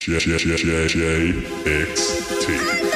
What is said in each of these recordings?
J J J J X T.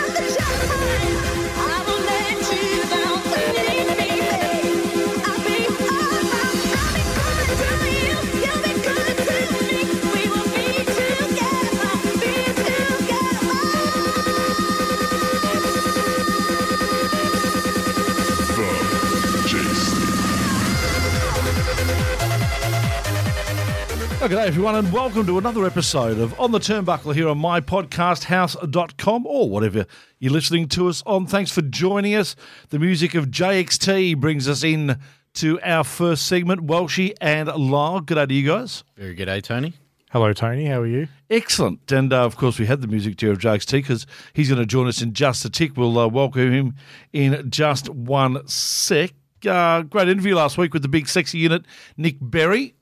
everyone and welcome to another episode of On the Turnbuckle here on mypodcasthouse.com or whatever you're listening to us on. Thanks for joining us. The music of JXT brings us in to our first segment, Welshie and Lyle. day to you guys. Very good, day, Tony? Hello, Tony. How are you? Excellent. And uh, of course, we had the music chair of JXT because he's going to join us in just a tick. We'll uh, welcome him in just one sec. Uh, great interview last week with the big sexy unit, Nick Berry.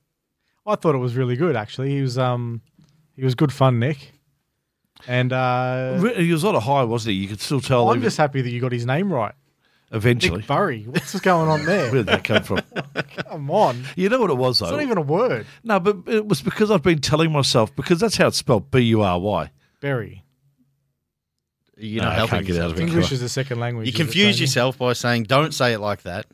I thought it was really good. Actually, he was um, he was good fun, Nick. And uh, Re- He was on a high, wasn't he? You could still tell I'm even just happy that you got his name right, eventually. Nick Burry. What's going on there? Where did that come from? Come on, You know what it was, though? it's not even a word. no, but it was because I've been telling myself, because that's how it's spelled B U R Y. Berry. You know, No, not I helping can't get out of yourself. it. English is a second language. You is it, confuse Tony? yourself by saying, don't say it like that.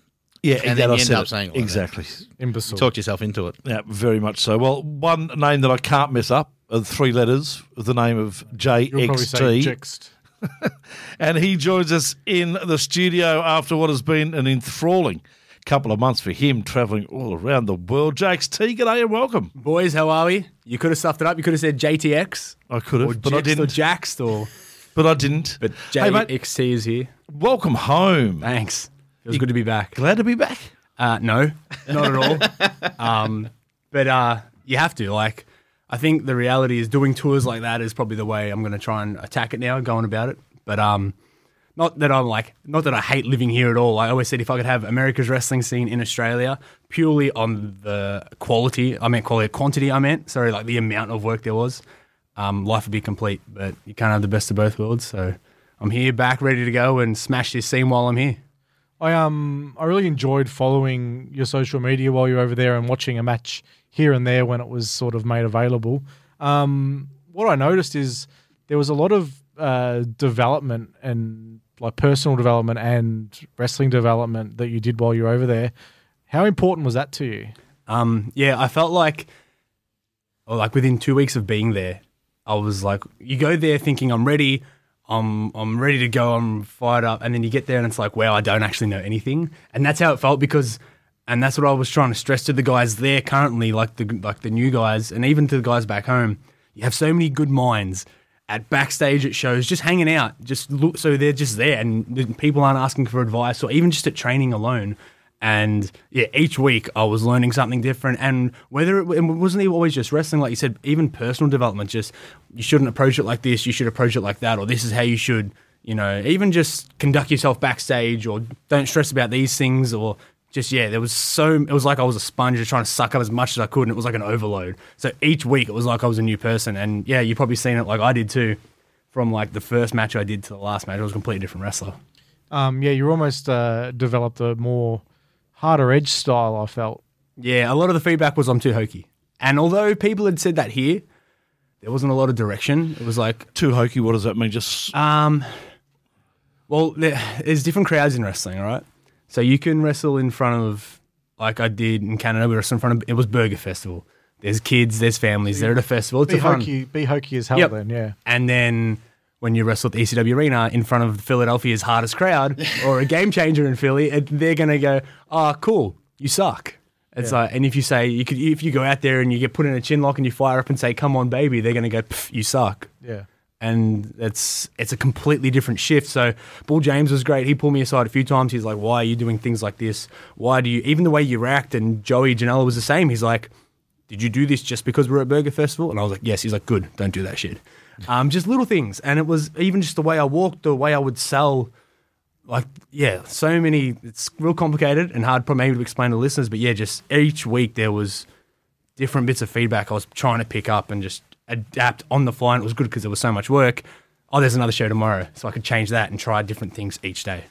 Yeah, And that then I you end said up it. saying it like that. exactly. Imbecile. Talked yourself into it. Yeah, very much so. Well, one name that I can't mess up are three letters of the name of You'll probably say JXT. And he joins us in the studio after what has been an enthralling couple of months for him, travelling all around the world. JXT, g'day and welcome. Boys, how are we? You could have stuffed it up. You could have said JTX I could have, but I didn't. Jaxed or. But I didn't. But hey, mate, JXT is here. welcome home. Thanks. It was good to be back. Glad to be back. Uh, no, not at all. um, but uh, you have to. Like, I think the reality is doing tours like that is probably the way I'm going to try and attack it now, going about it. But um, not that I'm like, not that I hate living here at all. I always said if I could have America's wrestling scene in Australia purely on the quality, I meant quality, quantity, I meant, sorry, like the amount of work there was, um, life would be complete. But you can't have the best of both worlds. So I'm here, back, ready to go and smash this scene while I'm here. I um I really enjoyed following your social media while you're over there and watching a match here and there when it was sort of made available. Um, what I noticed is there was a lot of uh, development and like personal development and wrestling development that you did while you were over there. How important was that to you? Um, yeah, I felt like, or like within two weeks of being there, I was like, you go there thinking I'm ready, I'm I'm ready to go, I'm fired up, and then you get there and it's like, wow, I don't actually know anything, and that's how it felt because, and that's what I was trying to stress to the guys there currently, like the like the new guys, and even to the guys back home, you have so many good minds at backstage at shows, just hanging out, just look, so they're just there, and people aren't asking for advice, or even just at training alone. And yeah, each week I was learning something different. And whether it, it wasn't always just wrestling, like you said, even personal development, just you shouldn't approach it like this, you should approach it like that, or this is how you should, you know, even just conduct yourself backstage, or don't stress about these things, or just, yeah, there was so, it was like I was a sponge just trying to suck up as much as I could, and it was like an overload. So each week it was like I was a new person. And yeah, you probably seen it like I did too. From like the first match I did to the last match, I was a completely different wrestler. Um, yeah, you almost uh, developed a more harder edge style. I felt. Yeah, a lot of the feedback was I'm too hokey. And although people had said that here, there wasn't a lot of direction. It was like, Too hokey, what does that mean? Just um, well, there, there's different crowds in wrestling, right? So you can wrestle in front of, like I did in Canada, we wrestled in front of, it was Burger Festival. There's kids, there's families, they're at a festival. It's Be a fun. hokey, be hokey as hell. Yep. Then, yeah. And then when you wrestle at the ECW Arena in front of Philadelphia's hardest crowd or a game changer in Philly, it, they're going to go, oh, cool, you suck. It's like, and if you say, you could, if you go out there and you get put in a chin lock and you fire up and say, come on, baby, they're going to go, you suck. Yeah. And it's it's a completely different shift. So Bull James was great. He pulled me aside a few times. He's like, "Why are you doing things like this? Why do you?" Even the way you react. And Joey Janela was the same. He's like, did you do this just because we're at Burger Festival? And I was like, yes. He's like, good, don't do that shit. Um, just little things, and it was even just the way I walked, the way I would sell. Like yeah, so many. It's real complicated and hard for maybe to explain to listeners. But yeah, just each week there was different bits of feedback I was trying to pick up and just adapt on the fly. And it was good because there was so much work. Oh, there's another show tomorrow, so I could change that and try different things each day.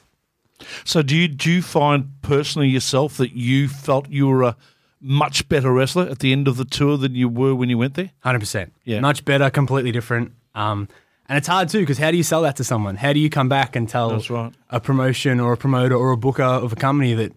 So do you do you find personally yourself that you felt you were a much better wrestler at the end of the tour than you were when you went there? Hundred percent. Yeah. much better, completely different. Um, and it's hard too because how do you sell that to someone? How do you come back and tell right. a promotion or a promoter or a booker of a company that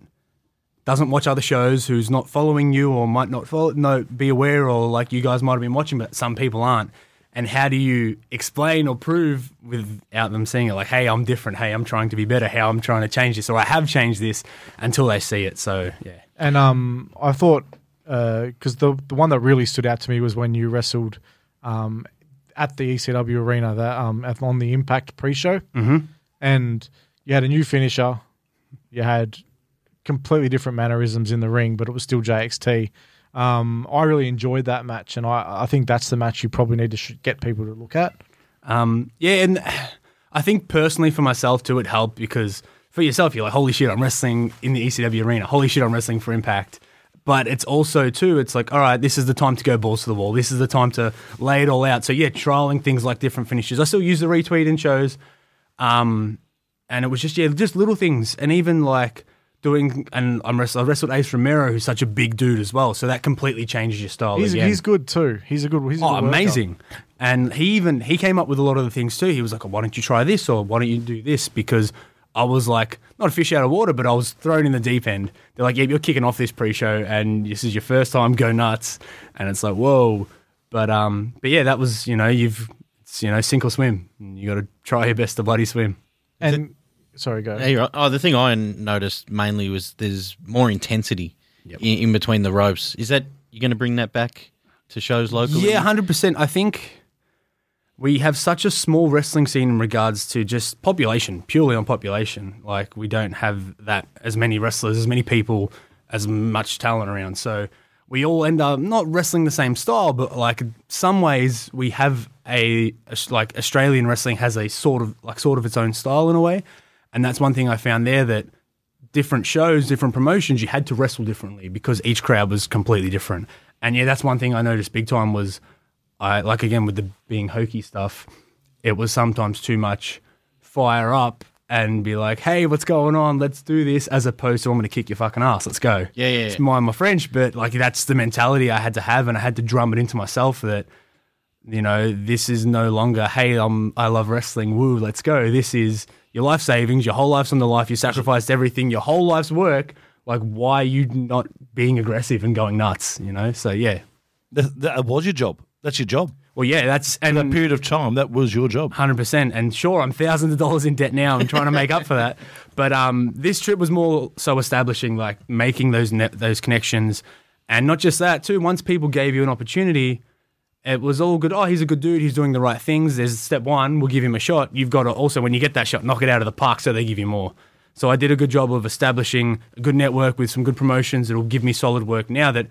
doesn't watch other shows, who's not following you or might not follow, no, be aware or like you guys might have been watching, but some people aren't. And how do you explain or prove without them seeing it? Like, hey, I'm different. Hey, I'm trying to be better. How I'm trying to change this, or I have changed this until they see it. So yeah, And um, I thought because the the one that really stood out to me was when you wrestled um, at the ECW arena that um, at- on the Impact pre-show, mm-hmm. and you had a new finisher, you had completely different mannerisms in the ring, but it was still JXT. Um, I really enjoyed that match, and I, I think that's the match you probably need to sh- get people to look at. Um, yeah, and I think personally for myself too, it helped because for yourself, you're like, holy shit, I'm wrestling in the ECW arena. Holy shit, I'm wrestling for Impact. But it's also too, it's like, all right, this is the time to go balls to the wall. This is the time to lay it all out. So yeah, trialing things like different finishes. I still use the retweet in shows, um, and it was just yeah, just little things, and even like doing. And I'm wrestled, I wrestled Ace Romero, who's such a big dude as well. So that completely changes your style. He's again. he's good too. He's a good. He's a Oh, good worker. amazing! And he even he came up with a lot of the things too. He was like, oh, "Why don't you try this?" or "Why don't you do this?" Because I was like, not a fish out of water, but I was thrown in the deep end. They're like, "Yeah, you're kicking off this pre-show, and this is your first time. Go nuts!" And it's like, "Whoa!" But um, but yeah, that was you know you've it's, you know sink or swim. You got to try your best to bloody swim. And sorry, go. Yeah, you're right. Oh, the thing I noticed mainly was there's more intensity in, in between the ropes. Is that you're going to bring that back to shows locally? Yeah, hundred percent. I think we have such a small wrestling scene in regards to just population, purely on population. Like we don't have that as many wrestlers, as many people, as much talent around. So we all end up not wrestling the same style, but like some ways we have a, like Australian wrestling has a sort of like sort of its own style in a way, and that's one thing I found there that different shows, different promotions, you had to wrestle differently because each crowd was completely different. And yeah, that's one thing I noticed big time was I like again with the being hokey stuff, it was sometimes too much fire up and be like, hey, what's going on? Let's do this, as opposed to I'm going to kick your fucking ass. Let's go. Yeah, yeah, It's yeah. mind my French, but like that's the mentality I had to have, and I had to drum it into myself that you know this is no longer hey I'm I love wrestling woo let's go. This is your life savings, your whole life's on the life. You sacrificed everything, your whole life's work. Like why are you not being aggressive and going nuts? You know. So yeah. That, that was your job. That's your job. Well, yeah, that's and that period of time, that was your job. Hundred percent, and sure, I'm thousands of dollars in debt now. I'm trying to make up for that, but um, this trip was more so establishing, like making those net, those connections, and not just that too. Once people gave you an opportunity, it was all good. Oh, he's a good dude. He's doing the right things. There's step one. We'll give him a shot. You've got to also, when you get that shot, knock it out of the park so they give you more. So I did a good job of establishing a good network with some good promotions that will give me solid work now that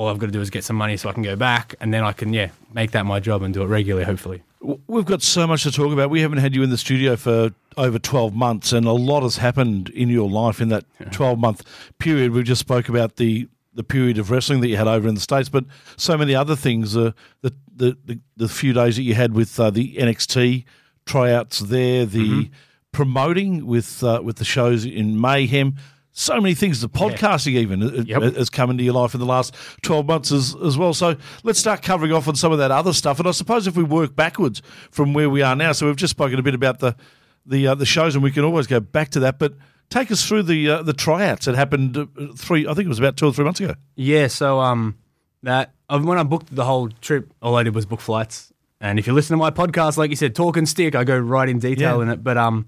all I've got to do is get some money so I can go back and then I can, yeah, make that my job and do it regularly, hopefully. We've got so much to talk about. We haven't had you in the studio for over 12 months, and a lot has happened in your life in that 12 month period. We just spoke about the, the period of wrestling that you had over in the States, but so many other things. Uh, the, the, the, the few days that you had with uh, the NXT tryouts there, the promoting with, uh, with the shows in Mayhem. So many things. The podcasting even uh, Yep. has come into your life in the last 12 months as, as well. So let's start covering off on some of that other stuff. And I suppose if we work backwards from where we are now, so we've just spoken a bit about the the uh, the shows, and we can always go back to that. But take us through the uh, the tryouts that happened uh, three, I think it was about two or three months ago. Yeah, so um, that uh, when I booked the whole trip, all I did was book flights. And if you listen to my podcast, like you said, talk and stick, I go right in detail Yeah. in it. But um,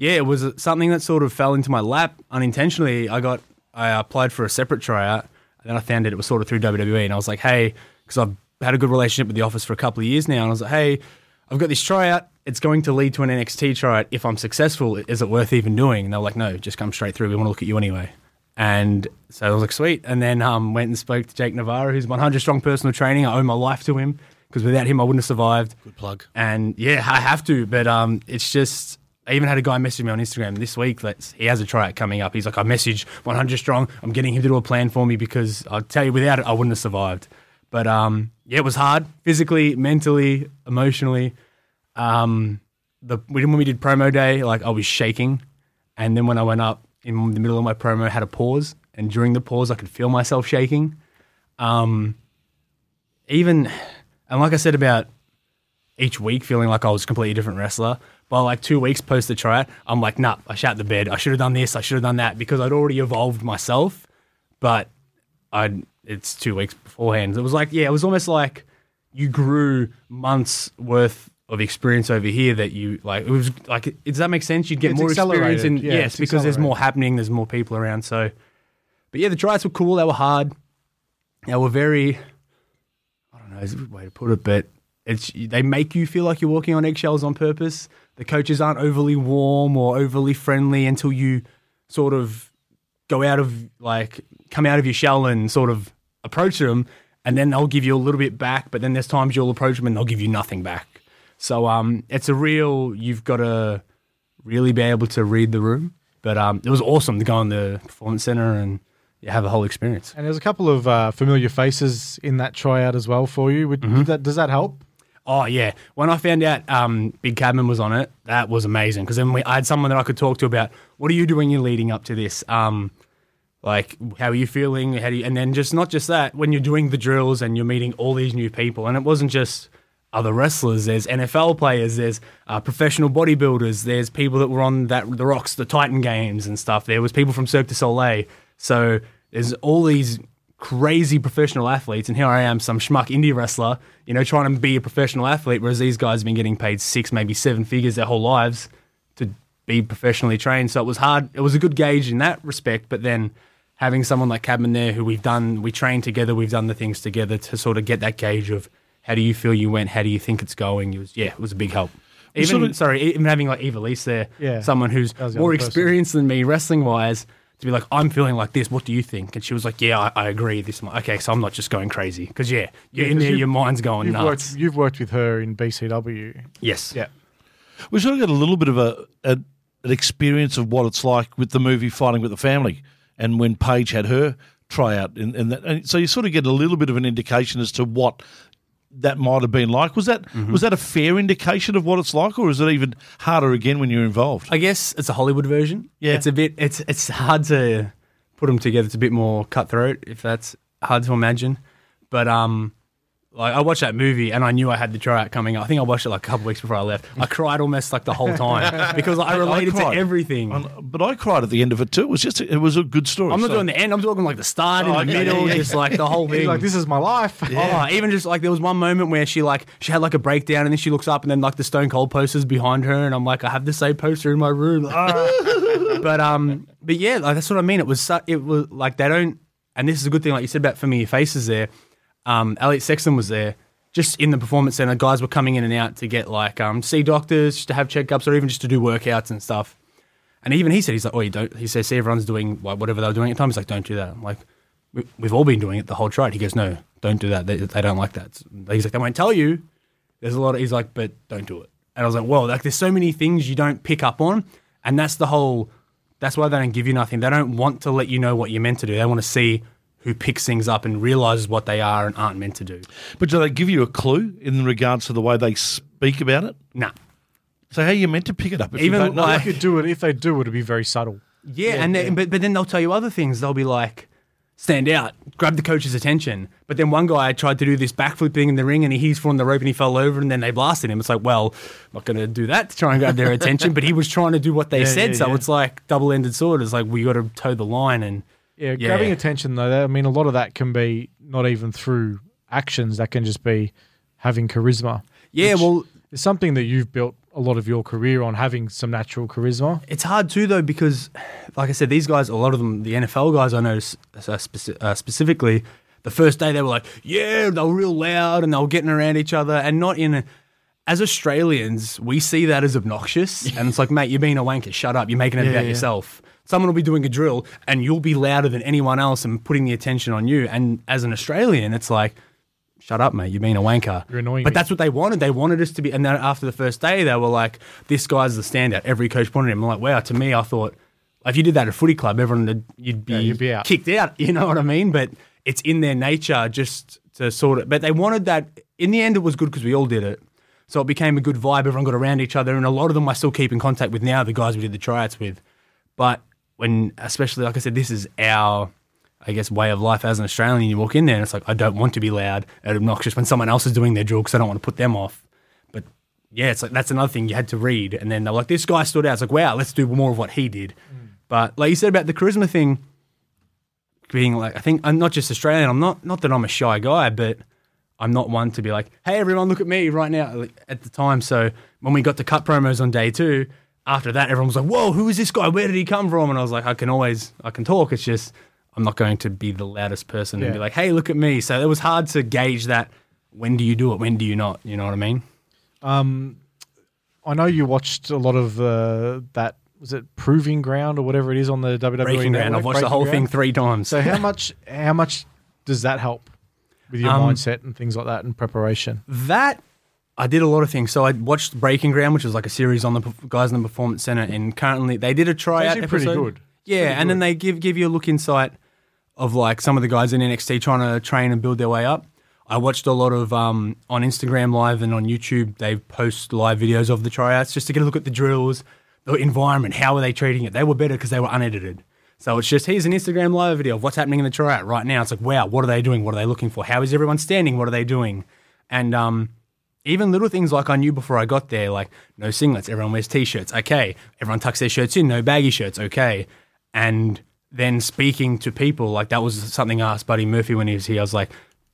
yeah, it was something that sort of fell into my lap unintentionally. I got I applied for a separate tryout, and then I found out it was sort of through WWE, and I was like, hey, because I've had a good relationship with the office for a couple of years now, and I was like, hey, I've got this tryout. It's going to lead to an NXT tryout. If I'm successful, is it worth even doing? And they were like, no, just come straight through. We want to look at you anyway. And so I was like, sweet. And then um, went and spoke to Jake Navarro, who's 100 strong personal training. I owe my life to him because without him, I wouldn't have survived. Good plug. And yeah, I have to. But um, it's just, I even had a guy message me on Instagram this week that he has a tryout coming up. He's like, I message 100 strong. I'm getting him to do a plan for me because I'll tell you, without it, I wouldn't have survived. But um, yeah, it was hard physically, mentally, emotionally. Um, the when we did promo day, like I was shaking, and then when I went up in the middle of my promo, I had a pause, and during the pause, I could feel myself shaking. Um, even and like I said about each week feeling like I was a completely different wrestler. By like two weeks post the tryout, I'm like, nah, I shat the bed. I should have done this. I should have done that because I'd already evolved myself. But I, it's two weeks beforehand. It was like, yeah, it was almost like you grew months worth of experience over here that you like. It was like, does that make sense? You'd get It's more experience, and Yeah, yes, because there's more happening. There's more people around. So, but yeah, the tryouts were cool. They were hard. They were very. I don't know, is a good way to put it, but it's they make you feel like you're walking on eggshells on purpose. The coaches aren't overly warm or overly friendly until you sort of go out of like come out of your shell and sort of approach them, and then they'll give you a little bit back. But then there's times you'll approach them and they'll give you nothing back. So um, it's a real you've got to really be able to read the room. But um, it was awesome to go in the performance center and yeah, have a whole experience. And there's a couple of uh, familiar faces in that tryout as well for you. Would, Mm-hmm. that, does that help? Oh yeah, when I found out um, Big Cabin was on it, that was amazing because then we, I had someone that I could talk to about what are you doing you're leading up to this. Um, like how are you feeling? How do you, and then just not just that when you're doing the drills and you're meeting all these new people, and it wasn't just other wrestlers. There's NFL players. There's uh, professional bodybuilders. There's people that were on that the Rocks, the Titan Games and stuff. There was people from Cirque du Soleil. So there's all these crazy professional athletes, and here I am, some schmuck indie wrestler, you know, trying to be a professional athlete, whereas these guys have been getting paid six, maybe seven figures their whole lives to be professionally trained. So it was hard. It was a good gauge in that respect, but then having someone like Cabin there who we've done, we trained together, we've done the things together to sort of get that gauge of how do you feel you went, how do you think it's going. It was, yeah, it was a big help. Even sort of- sorry, even having like Eva Lise there, Yeah. someone who's more experienced than me wrestling wise, to be like, I'm feeling like this. What do you think? And she was like, Yeah, I, I agree. This, okay, so I'm not just going crazy because yeah, you're in 'cause there, your mind's going You've nuts. worked, you've worked with her in BCW. yes, Yeah. We sort of got a little bit of a, a an experience of what it's like with the movie Fighting with the Family, and when Paige had her tryout, and, and, that, and so you sort of get a little bit of an indication as to what that might have been like. Was that Mm-hmm. was that a fair indication of what it's like, or is it even harder again when you're involved? I guess it's a Hollywood version. Yeah. it's a bit. It's it's hard to put them together. It's a bit more cutthroat, if that's hard to imagine. But um, like I watched that movie and I knew I had the tryout coming up. I think I watched it like a couple weeks before I left. I cried almost like the whole time because I related to cried. everything. Um, But I cried at the end of it too. It was just it was a good story. I'm not So- doing the end. I'm talking like the start Oh, in the okay, middle, yeah, yeah, just like the whole thing. like, this is my life. Oh, even just like there was one moment where she like she had like a breakdown and then she looks up and then like the Stone Cold posters behind her and I'm like I have the same poster in my room. Ah. but um, but yeah, like, that's what I mean. It was su- it was like they don't, and this is a good thing. Like you said about familiar faces there. Um, Elliot Sexton was there. Just in the performance center, guys were coming in and out to get like um, see doctors, just to have checkups, or even just to do workouts and stuff. And even he said, he's like, oh, you don't. He says, see, everyone's doing whatever they were doing at the time. He's like, don't do that. I'm like, we, we've all been doing it the whole trade. He goes, no, don't do that. They, they don't like that. He's like, they won't tell you. There's a lot of, he's like, but don't do it. And I was like, well, like, there's so many things you don't pick up on. And that's the whole, that's why they don't give you nothing. They don't want to let you know what you're meant to do. They want to see who picks things up and realizes what they are and aren't meant to do. But do they give you a clue in regards to the way they speak about it? Nah. So how are you meant to pick it up? If Even you don't know? like- If you do it, if they do, it'd be very subtle. Yeah, and then, but but then they'll tell you other things. They'll be like, stand out, grab the coach's attention. But then one guy tried to do this backflip thing in the ring, and he's from the rope and he fell over, and then they blasted him. It's like, well, I'm not going to do that to try and grab their attention. But he was trying to do what they Yeah, said, yeah, so yeah. it's like double-ended sword. It's like we got to toe the line, and Yeah, Yeah. grabbing attention though. I mean, a lot of that can be not even through actions. That can just be having charisma. yeah, well, it's something that you've built a lot of your career on having some natural charisma. It's hard too, though, because, like I said, these guys, a lot of them, the NFL guys I know uh, speci- uh, specifically, the first day they were like, yeah, they were real loud and they were getting around each other, and not in a. As Australians, we see that as obnoxious, and it's like, mate, you're being a wanker. Shut up. You're making it Yeah, about yeah. yourself. Someone will be doing a drill and you'll be louder than anyone else and putting the attention on you. And as an Australian, it's like, shut up, mate. You're being a wanker. You're annoying But me. that's what they wanted. They wanted us to be. And then after the first day, they were like, this guy's the standout. Every coach wanted him. I'm like, wow. To me, I thought, if you did that at a footy club, everyone would, you'd be, Yeah, you'd be out. kicked out. You know what I mean? But it's in their nature just to sort of. But they wanted that. In the end, it was good because we all did it. So it became a good vibe. Everyone got around each other, and a lot of them I still keep in contact with now. The guys we did the tryouts with, but when, especially like I said, this is our, I guess, way of life as an Australian. You walk in there, and it's like I don't want to be loud and obnoxious when someone else is doing their drill because I don't want to put them off. But yeah, it's like that's another thing you had to read, and then they're like, this guy stood out. It's like, wow, let's do more of what he did. Mm. But like you said about the charisma thing, being like, I think I'm not just Australian. I'm not not that I'm a shy guy, but I'm not one to be like, hey, everyone, look at me right now at the time. So when we got to cut promos on day two, after that, everyone was like, whoa, who is this guy? Where did he come from? And I was like, I can always, I can talk. It's just, I'm not going to be the loudest person and Yeah. be like, hey, look at me. So it was hard to gauge that. When do you do it? When do you not? You know what I mean? I know you watched a lot of uh, that. Was it Proving Ground or whatever it is on the WWE Breaking Ground. network? I've watched the Breaking whole thing Ground? three times. So how much? How much does that help with your Um, mindset and things like that and preparation? That I did a lot of things. So I watched Breaking Ground, which was like a series on the guys in the Performance Center, and currently they did a tryout actually pretty episode. good. Yeah, Pretty and then they give give you a look insight of like some of the guys in NXT trying to train and build their way up. I watched a lot of um, on Instagram live and on YouTube. They post live videos of the tryouts just to get a look at the drills, the environment, how are they treating it. They were better because they were unedited. So it's just here's an Instagram live video of what's happening in the tryout right now. It's like wow, what are they doing? What are they looking for? How is everyone standing? What are they doing? And um, even little things like I knew before I got there, like no singlets, everyone wears t-shirts, okay. Everyone tucks their shirts in, no baggy shirts, okay. And then speaking to people, like that was something I asked Buddy Murphy when he was here. I was like,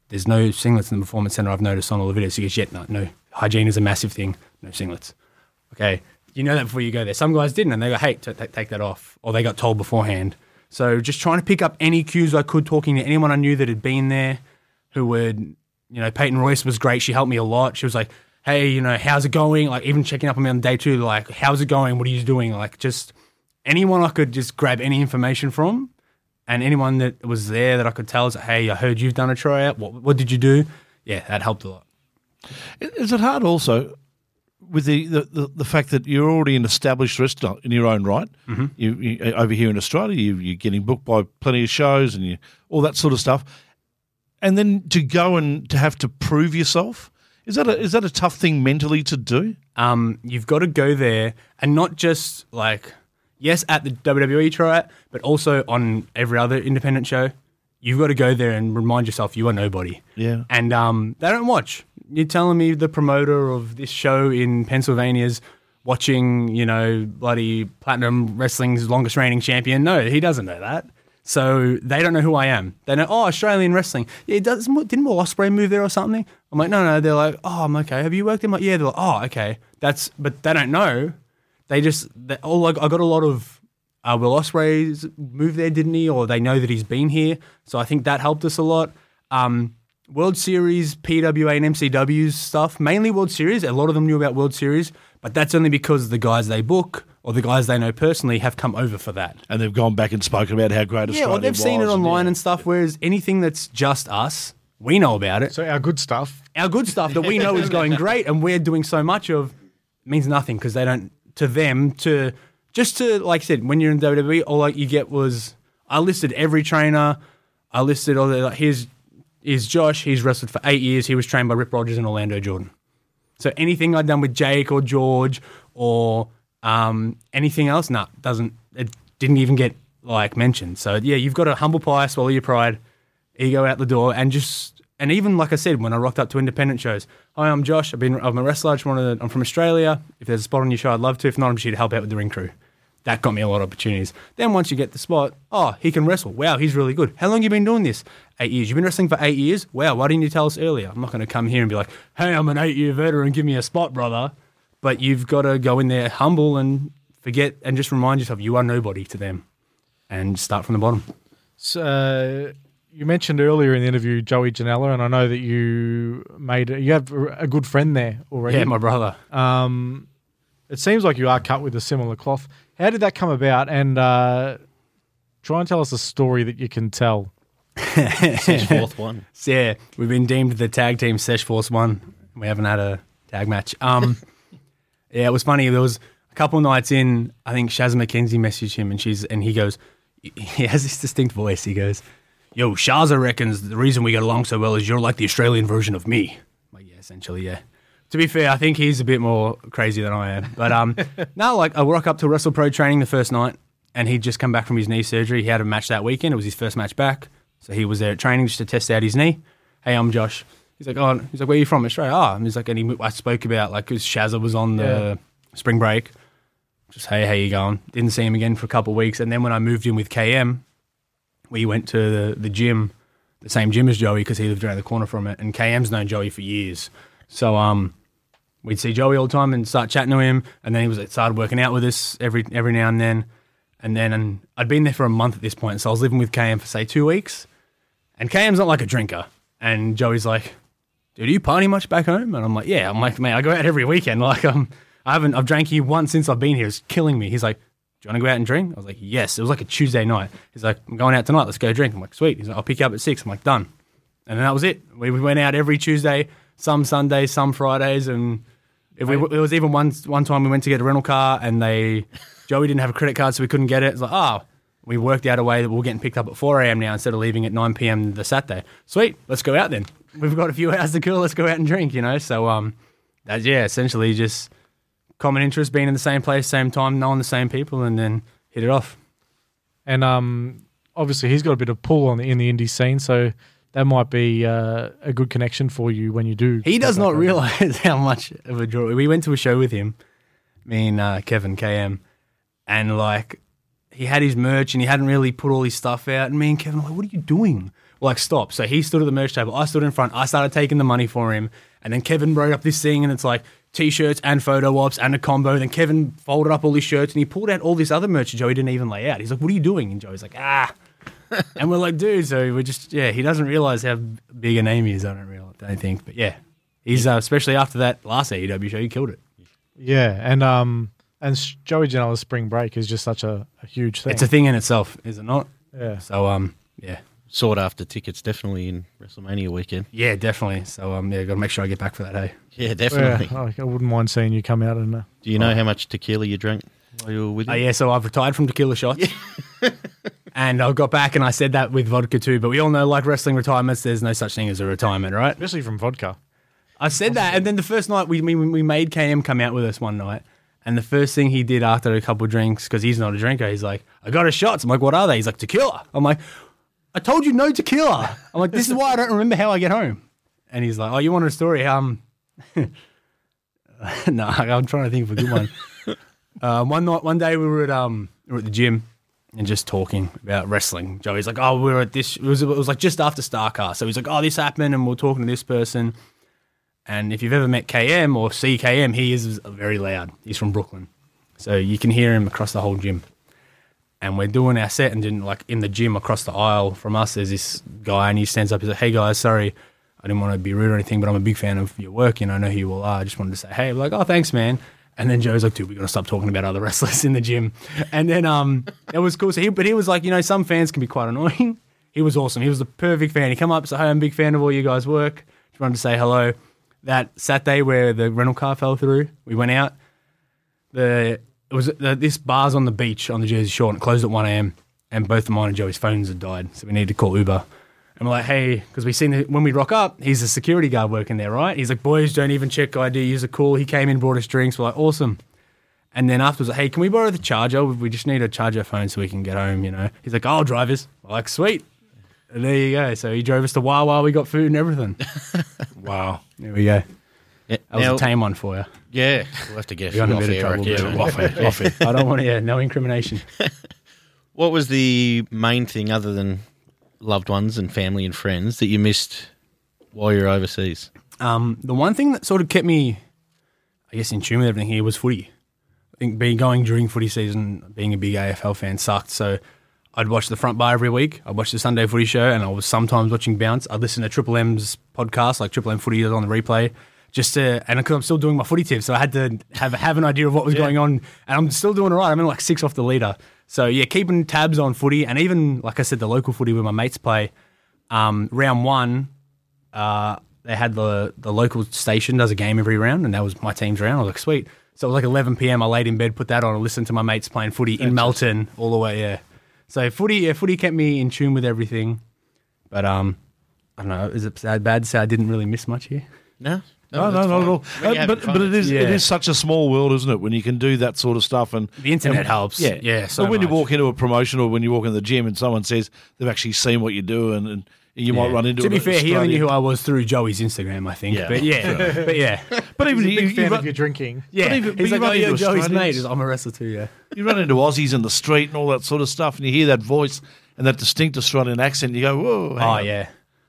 "There's no singlets in the performance center. I've noticed on all the videos." He goes, "Yeah, no, no. Hygiene is a massive thing. No singlets." Okay, you know that before you go there. Some guys didn't, and they go, "Hey, t- t- take that off," or they got told beforehand. So just trying to pick up any cues I could, talking to anyone I knew that had been there, who would, you know, Peyton Royce was great. She helped me a lot. She was like, "Hey, you know, how's it going?" Like even checking up on me on day two, like, "How's it going? What are you doing?" Like just anyone I could just grab any information from, and anyone that was there that I could tell, is, "Hey, I heard you've done a tryout. What what did you do?" Yeah, that helped a lot. Is it hard also with the, the, the, the fact that you're already an established wrestler in your own right? Mm-hmm. You, you over here in Australia, you, you're getting booked by plenty of shows and you all that sort of stuff, and then to go and to have to prove yourself is that a, is that a tough thing mentally to do? um, you've got to go there and not just like yes at the WWE tryout, but also on every other independent show. You've got to go there and remind yourself you are nobody. Yeah. And um, they don't watch. You're telling me the promoter of this show in Pennsylvania's watching, you know, bloody Platinum Wrestling's longest reigning champion. No, he doesn't know that. So they don't know who I am. They know, oh, Australian wrestling. Yeah, does didn't Will Ospreay move there or something? I'm like, no, no. They're like, oh, I'm okay. Have you worked in? My-? Yeah, they're like, oh, okay. That's, but they don't know. They just, they, oh, like, I got a lot of uh, Will Ospreay's moved there, didn't he? Or they know that he's been here. So I think that helped us a lot. Um, World Series, PWA, and MCW's stuff, mainly World Series. A lot of them knew about World Series, but that's only because the guys they book or the guys they know personally have come over for that. And they've gone back and spoken about how great Australia Yeah, Australia well, they've seen it was and online yeah. and stuff. Whereas anything that's just us, we know about it. So our good stuff. Our good stuff that we know is going great, and we're doing so much of means nothing because they don't. To them, to just to like I said, when you're in WWE, all like you get was I listed every trainer. I listed all the like, here's is Josh. He's wrestled for eight years. He was trained by Rip Rogers and Orlando Jordan. So anything I'd done with Jake or George or um, anything else, nah, doesn't it didn't even get like mentioned. So yeah, you've got to humble pie, swallow your pride, ego out the door, and just and even like I said, when I rocked up to independent shows, hi, I'm Josh. I've been I'm a wrestler. I just wanted to, I'm from Australia. If there's a spot on your show, I'd love to. If not, I'm just here to help out with the ring crew. That got me a lot of opportunities. Then once you get the spot, oh, he can wrestle. Wow, he's really good. How long you been doing this? Eight years. You've been wrestling for eight years. Wow, why didn't you tell us earlier? I'm not going to come here and be like, hey, I'm an eight year veteran. Give me a spot, brother. But you've got to go in there humble and forget and just remind yourself you are nobody to them, and start from the bottom. So, you mentioned earlier in the interview Joey Janela, and I know that you made you have a good friend there already. Yeah, my brother. Um, it seems like you are cut with a similar cloth. How did that come about? And uh, Try and tell us a story that you can tell. Sesh Force One. So, yeah, we've been deemed the tag team Sesh Force One. We haven't had a tag match. Um, yeah, it was funny. There was a couple nights in. I think Shaz McKenzie messaged him, and she's and he goes, he has this distinct voice. He goes, "Yo, Shazza reckons the reason we get along so well is you're like the Australian version of me." Like, yeah, essentially, yeah. To be fair, I think he's a bit more crazy than I am. But um, no, like I rock up to Wrestle Pro training the first night, and he'd just come back from his knee surgery. He had a match that weekend. It was his first match back, so he was there at training just to test out his knee. Hey, I'm Josh. He's like, oh, he's like, where are you from? Australia. Oh, and he's like, and he, I spoke about like because Shazza was on the spring break. Just hey, how you going? Didn't see him again for a couple of weeks, and then when I moved in with KM, we went to the, the gym, the same gym as Joey because he lived around the corner from it, and KM's known Joey for years. So um, we'd see Joey all the time and start chatting to him, and then he was started working out with us every every now and then, and then and I'd been there for a month at this point, so I was living with KM for say two weeks, and KM's not like a drinker, and Joey's like, "Dude, do you party much back home?" And I'm like, "Yeah." I'm like, "Man, I go out every weekend. Like, um, I haven't I've drank here once since I've been here. It's killing me." He's like. Do you want to go out and drink? I was like, yes. It was like a Tuesday night. He's like, I'm going out tonight. Let's go drink. I'm like, sweet. He's like, I'll pick you up at six. I'm like, done. And then that was it. We, we went out every Tuesday, some Sundays, some Fridays, and if we, it was even one one time we went to get a rental car and they Joey didn't have a credit card, so we couldn't get it. It's like, oh, we worked out a way that we're getting picked up at 4 a.m. now instead of leaving at 9 p.m. the Saturday. Sweet, let's go out then. We've got a few hours to kill. Let's go out and drink, you know. So um, that's yeah, essentially just common interest, being in the same place, same time, knowing the same people, and then hit it off. And um, obviously, he's got a bit of pull on the, in the indie scene, so that might be uh, a good connection for you when you do. He does not realize how much of a draw. We went to a show with him, me and uh, Kevin KM, and like he had his merch and he hadn't really put all his stuff out. And me and Kevin were like, "What are you doing?" We're like, stop. So he stood at the merch table. I stood in front. I started taking the money for him, and then Kevin wrote up this thing, and it's like t-shirts and photo ops and a combo. Then Kevin folded up all his shirts and he pulled out all this other merch Joey didn't even lay out. He's like, "What are you doing?" And Joey's like, "Ah." and we're like, dude, so we're just, yeah, he doesn't realize how big a name he is. I don't realize, I don't think. But yeah, he's, uh, especially after that last AEW show, he killed it. Yeah, and um, and Joey Janela's spring break is just such a, a huge thing. It's a thing in itself, is it not? yeah. So, um, yeah. Sought after tickets definitely in WrestleMania weekend. Yeah, definitely. So, um, yeah, got to make sure I get back for that, hey. Yeah, Yeah, definitely. I I wouldn't mind seeing you come out and uh, Do you know how much tequila you drank while you were with Uh, him? yeah, so I've retired from tequila shots. and I got back and I said that with vodka too. But we all know, like wrestling retirements, there's no such thing as a retirement, right? especially from vodka. I said that, and then the first night we, we we made KM come out with us one night, and the first thing he did after a couple of drinks, because he's not a drinker, he's like, "I got a shots." I'm like, "What are they?" He's like, "Tequila." I'm like, "I told you no tequila." I'm like, "This is why I don't remember how I get home." And he's like, "Oh, you wanted a story?" Um, no, I'm trying to think of a good one. uh, one night, one day, we were at um, we were at the gym and just talking about wrestling. Joey's like, "Oh, we were at this." It was it was like just after Starcast, so he's like, "Oh, this happened," and we we're talking to this person. And if you've ever met KM or CKM, he is very loud. He's from Brooklyn. So you can hear him across the whole gym. And we're doing our set, and then, like in the gym across the aisle from us, there's this guy, and he stands up. He's like, "Hey guys, sorry, I didn't want to be rude or anything, but I'm a big fan of your work. You know, I know who you all are. I just wanted to say, hey, like, oh, thanks, man." And then Joe's like, "Dude, we got to stop talking about other wrestlers in the gym." And then um, it was cool. So he, but he was like, you know, some fans can be quite annoying. He was awesome. He was the perfect fan. He come up, said, "Hey, I'm a big fan of all you guys' work. Just wanted to say hello." That Saturday where the rental car fell through, we went out the it was the, this bar's on the beach on the Jersey Shore and it closed at 1 a.m. and both of mine and Joey's phones had died, so we needed to call Uber. And we're like, hey, because we seen that when we rock up, he's a security guard working there, right? He's like, boys, don't even check ID. You're cool. He came in, brought us drinks. We're like, awesome. And then afterwards, like, hey, can we borrow the charger? We just need to charge our phone so we can get home, you know? He's like, oh, drivers. We're like, sweet. And there you go. So he drove us to Wawa. We got food and everything. Wow. There we go. Yeah, That was a tame one for you. yeah, we'll have to get in a off bit of trouble. I but. Off it, off it. I don't want to, yeah, no incrimination. What was the main thing other than loved ones and family and friends that you missed while you're overseas? Um, the one thing that sort of kept me, I guess, in tune with everything here was footy. I think being going during footy season, being a big AFL fan sucked. So I'd watch the front bar every week. I'd watch the Sunday footy show, and I was sometimes watching Bounce. I'd listen to Triple M's podcast, like Triple M Footy is on the replay, just to, and because I'm still doing my footy tips, so I had to have have an idea of what was going on, and I'm still doing all right. I'm in like six off the leader, so yeah, keeping tabs on footy, and even like I said, the local footy where my mates play. Um, round one, uh, they had the the local station does a game every round, and that was my team's round. I was like, sweet. So it was like 11 p.m. I laid in bed, put that on, and listened to my mates playing footy in Melton all the way. Yeah. So footy, yeah, footy kept me in tune with everything. But um, I don't know. Is it sad, bad to say I didn't really miss much here? No, No, no, that's not at all. When Uh, having but fun, but it is it Yeah. is such a small world, isn't it? When you can do that sort of stuff and The internet and- helps. Yeah, Yeah, so but when you much. walk into a promotion or when you walk in the gym and someone says they've actually seen what you do and, and you might run into To be an fair, he only knew who I was through Joey's Instagram, I think. Yeah. But yeah, but yeah, But even He's a you, big you fan run, of your drinking. yeah. even- but He's you like, oh run yeah, into Joey's mate. Australians. I'm a wrestler too. Yeah. you run into Aussies in the street and all that sort of stuff, and you hear that voice and that distinct Australian accent, you go, "Whoa!" hang Oh on." yeah,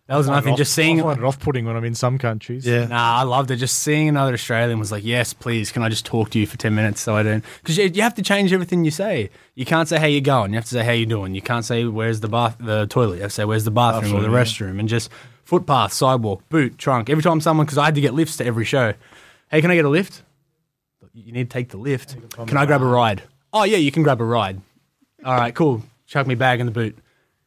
that was another thing. Just seeing I find it off-putting when I'm in some countries. yeah. Nah, I loved it. Just seeing another Australian was like, yes, please, can I just talk to you for 10 minutes so I don't. Because you, you have to change everything you say. You can't say how you going. You have to say how you doing. You can't say where's the bath, the toilet. You have to say where's the bathroom or the restroom. And just footpath, sidewalk, boot, trunk. Every time someone, because I had to get lifts to every show. Hey, can I get a lift? You need to take the lift. Can I grab a ride? Oh, yeah, you can grab a ride. All right, cool. Chuck me bag in the boot.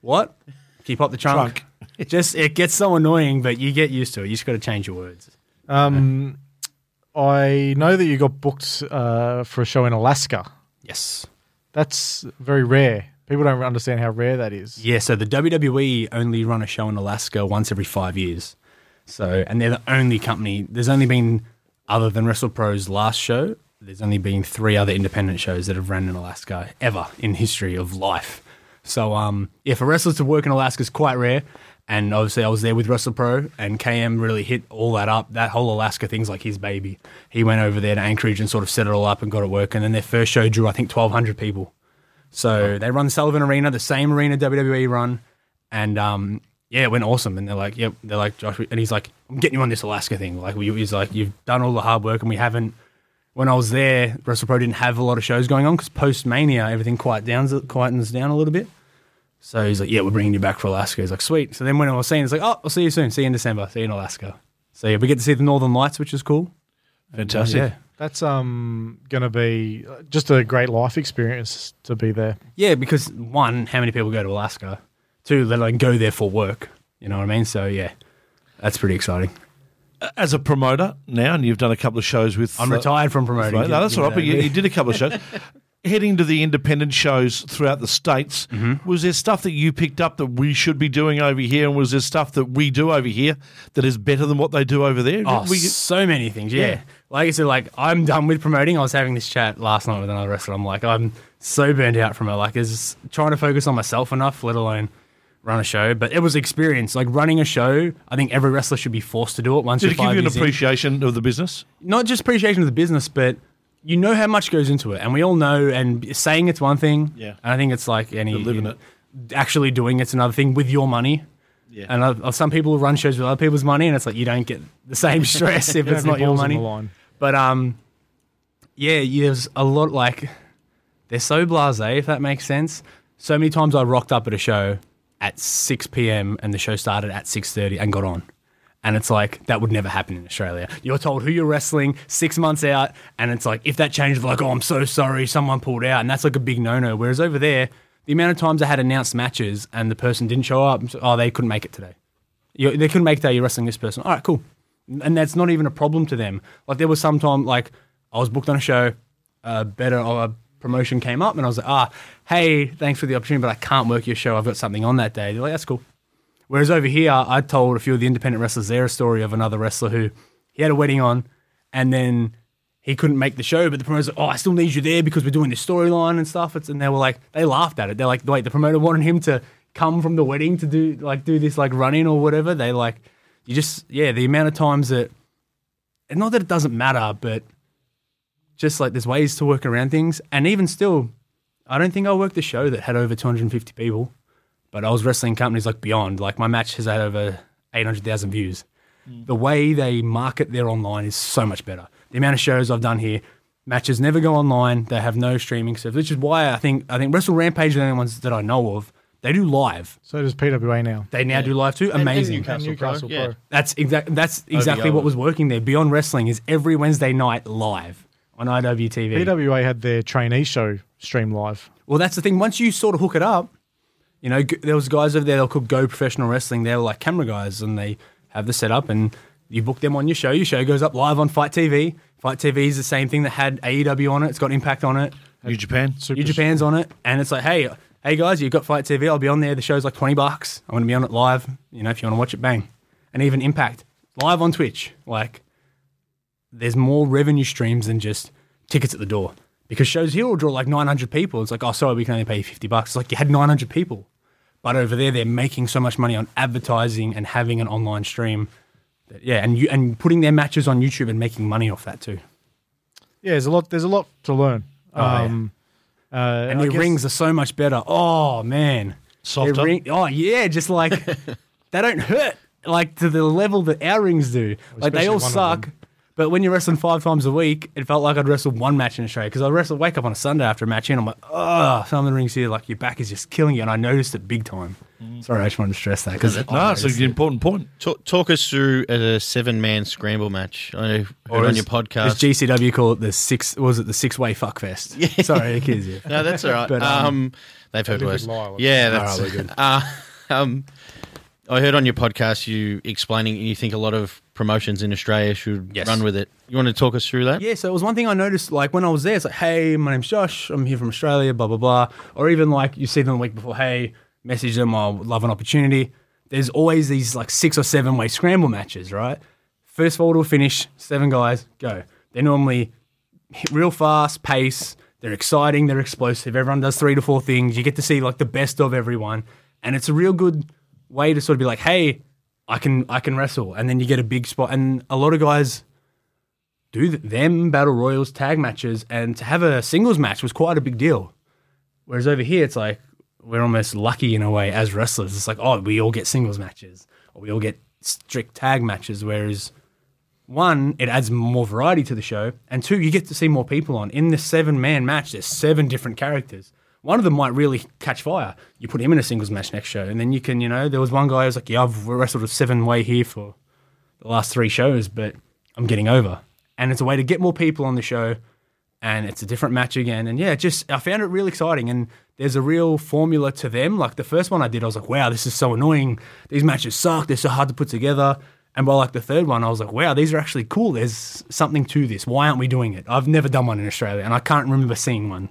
What? Keep up the trunk. Just, it gets so annoying, but you get used to it. You just got to change your words. Um, I know that you got booked uh, for a show in Alaska. Yes. That's very rare. People don't understand how rare that is. Yeah, so the WWE only run a show in Alaska once every five years. So, and they're the only company. There's only been, other than WrestlePro's last show, there's only been three other independent shows that have run in Alaska ever in history of life. So, um, yeah, for wrestlers to work in Alaska is quite rare. And obviously, I was there with Russell WrestlePro, and KM really hit all that up. That whole Alaska thing's like his baby. He went over there to Anchorage and sort of set it all up and got it working. And then their first show drew, I think, 1,200 people. So they run Sullivan Arena, the same arena WWE run, and um, yeah, it went awesome. And they're like, yep, they're like Josh, and he's like, I'm getting you on this Alaska thing. Like, we, he's like, you've done all the hard work, and we haven't. When I was there, Russell WrestlePro didn't have a lot of shows going on because post Mania, everything quiet downs, quietens down a little bit. So he's like, yeah, we're bringing you back for Alaska. He's like, sweet. So then when I was seeing, it's like, oh, I'll see you soon. See you in December. See you in Alaska. So yeah, we get to see the Northern Lights, which is cool. Fantastic. Yeah. That's um going to be just a great life experience to be there. Yeah, because one, how many people go to Alaska? Two, let alone go there for work. You know what I mean? So yeah, that's pretty exciting. As a promoter now, and you've done a couple of shows with. I'm uh, retired from promoting. Right, no, that's all right. But you, you did a couple of shows. Heading to the independent shows throughout the states, Mm-hmm. was there stuff that you picked up that we should be doing over here, and was there stuff that we do over here that is better than what they do over there? Oh, we, so many things. Yeah. Yeah. Like I said, like I'm done with promoting. I was having this chat last night with another wrestler. I'm like, I'm so burned out from it. Like, is trying to focus on myself enough, let alone run a show. But it was experience. Like running a show, I think every wrestler should be forced to do it once. did it give you an years in. appreciation of the business? not just appreciation of the business, but you know how much goes into it, and we all know. And saying it's one thing, Yeah. And I think it's like any But living it. Actually doing it's another thing with your money. Yeah. And uh, some people run shows with other people's money, and it's like you don't get the same stress if it's don't your money. But um, yeah, yeah, there's a lot like they're so blasé, if that makes sense. So many times I rocked up at a show at 6 p.m. and the show started at 6:30 and got on. And it's like that would never happen in Australia. You're told who you're wrestling six months out, and it's like if that changes, like oh I'm so sorry, someone pulled out, and that's like a big no-no. Whereas over there, the amount of times I had announced matches and the person didn't show up, oh they couldn't make it today. You, they couldn't make it today. You're wrestling this person. All right, cool and that's not even a problem to them. Like there was some time, like I was booked on a show, a better a promotion came up, and I was like, ah, hey, thanks for the opportunity, but I can't work your show. I've got something on that day. They're like, that's cool. Whereas over here, I told a few of the independent wrestlers there a story of another wrestler who he had a wedding on, and then he couldn't make the show, but the promoter's like, oh, I still need you there because we're doing this storyline and stuff. It's, and they were like, they laughed at it. They're like, wait, the promoter wanted him to come from the wedding to do like do this like run in or whatever. They like, you just yeah, the amount of times that, and not that it doesn't matter, but just like there's ways to work around things. And even still, I don't think I worked the show that had over 250 people, but I was wrestling companies like Beyond. Like my match has had over 800,000 views. Mm. The way they market their online is so much better. The amount of shows I've done here, matches never go online. They have no streaming service, which is why I think I think Wrestle Rampage are the only ones that I know of They do live. So does PWA now. They now do live too. And- and Amazing. Newcastle, Newcastle Pro, yeah. That's exact. That's exactly what was working there. Beyond Wrestling is every Wednesday night live on IWTV. PWA had their trainee show stream live. Well, that's the thing. Once you sort of hook it up, you know, g- there was guys over there that could go professional wrestling. They were like camera guys, and they have the setup, and you book them on your show. Your show goes up live on FITE TV. FITE TV is the same thing that had AEW on it. It's got Impact on it. New Japan. New Japan's on it, and it's like, hey, hey guys, you've got FITE TV. I'll be on there. The show's like twenty bucks. I'm going to be on it live. You know, if you want to watch it, bang. And even Impact live on Twitch. Like, there's more revenue streams than just tickets at the door. Because shows here will draw like 900 people. It's like, oh, sorry, we can only pay you 50 bucks. It's like you had 900 people. But over there, they're making so much money on advertising and having an online stream. That, yeah, and you and putting their matches on YouTube and making money off that too. Yeah, there's a lot. There's a lot to learn. yeah. um, uh, And their guess- rings are so much better. Oh man, Softer? Ring- oh yeah, just like they don't hurt like to the level that our rings do. Like they all suck. Them. But when you're wrestling five times a week, it felt like I'd wrestle one match in Australia because I wrestle wake up on a Sunday after a match and I'm like, oh, some of the rings here, like your back is just killing you, and I noticed it big time. Sorry, I just wanted to stress that because No, it's an important point. Talk, talk us through a seven man scramble match. I heard Or on as- your podcast. As GCW call it the six, was it the six way fuck fest? Yeah. Sorry, the kids. Yeah. no, that's all right. But, um, um, they've heard live worse. Lyle. Yeah, that's right, we're good. Uh, um, I heard on your podcast you explaining you think a lot of promotions in Australia should Yes. run with it. You want to talk us through that? Yeah, so it was one thing I noticed, like when I was there, it's like, hey, my name's Josh, I'm here from Australia, blah, blah, blah. Or even like you see them the week before, hey, message them, I would love an opportunity. There's always these like six or seven way scramble matches, right? First forward to a finish, seven guys, go. They're normally hit real fast, pace, they're exciting, they're explosive. Everyone does three to four things. You get to see like the best of everyone. And it's a real good way to sort of be like, hey, I can I can wrestle. And then you get a big spot. And a lot of guys do them battle royals tag matches and to have a singles match was quite a big deal. Whereas over here it's like we're almost lucky in a way as wrestlers. It's like oh we all get singles matches or we all get strict tag matches. Whereas one it adds more variety to the show. And two you get to see more people on. In the seven man match there's seven different characters one of them might really catch fire you put him in a singles match next show and then you can you know there was one guy who was like yeah i've wrestled a seven way here for the last three shows, but I'm getting over. And it's a way to get more people on the show, and it's a different match again. And yeah, just I found it really exciting. And there's a real formula to them. Like the first one I did, I was like, wow, this is so annoying. These matches suck. They're so hard to put together. And by like the third one, I was like, wow, these are actually cool. There's something to this. Why aren't we doing it? I've never done one in Australia, and I can't remember seeing one.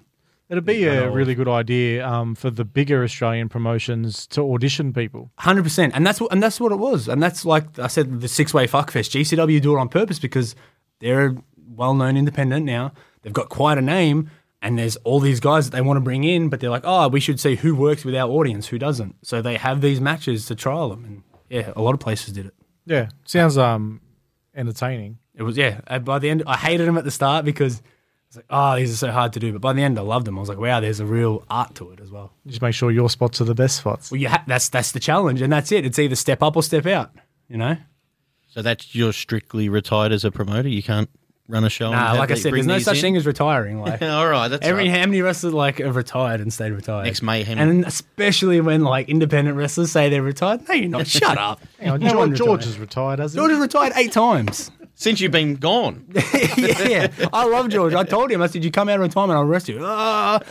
It'd be a really good idea um, for the bigger Australian promotions to audition people. Hundred percent, and that's what and that's what it was, and that's like I said, the six way fuckfest. GCW do it on purpose because they're a well known independent now. They've got quite a name, and there's all these guys that they want to bring in, but they're like, oh, we should see who works with our audience, who doesn't. So they have these matches to trial them, and yeah, a lot of places did it. Yeah, sounds um entertaining. It was yeah. By the end, I hated them at the start because it's like, oh, these are so hard to do. But by the end, I loved them. I was like, wow, there's a real art to it as well. Just make sure your spots are the best spots. Well, you ha- that's that's the challenge, and that's it. It's either step up or step out. You know. So that's you're strictly retired as a promoter. You can't run a show. and Nah, like I said, there's no such in? thing as retiring. Like All right, that's every right. how many wrestlers like have retired and stayed retired. Next Mayhem. and especially when like independent wrestlers say they're retired. No, you're not. Shut up. Hang on, No one George, George retired. is retired, hasn't George he? has retired eight times. Since you've been gone. yeah, I love George. I told him, I said, "You come out of retirement, I'll arrest you." Ah,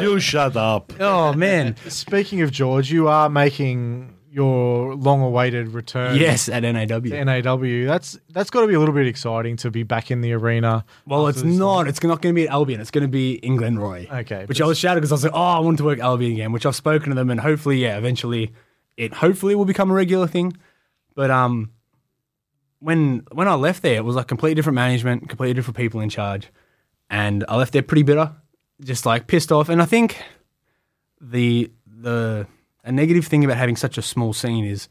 You shut up. oh man, Speaking of George, you are making your long-awaited return. yes, at to NAW. NAW. That's that's got to be a little bit exciting to be back in the arena. Well, after it's this not. long- It's not going to be at Albion. It's going to be in Glenroy. Okay, Which but- I was shouting because I was like, oh, I want to work Albion again. Which I've spoken to them, and hopefully, yeah, eventually, it hopefully will become a regular thing. But um, when when I left there, it was like completely different management, completely different people in charge, and I left there pretty bitter, just like pissed off. And I think the the a negative thing about having such a small scene is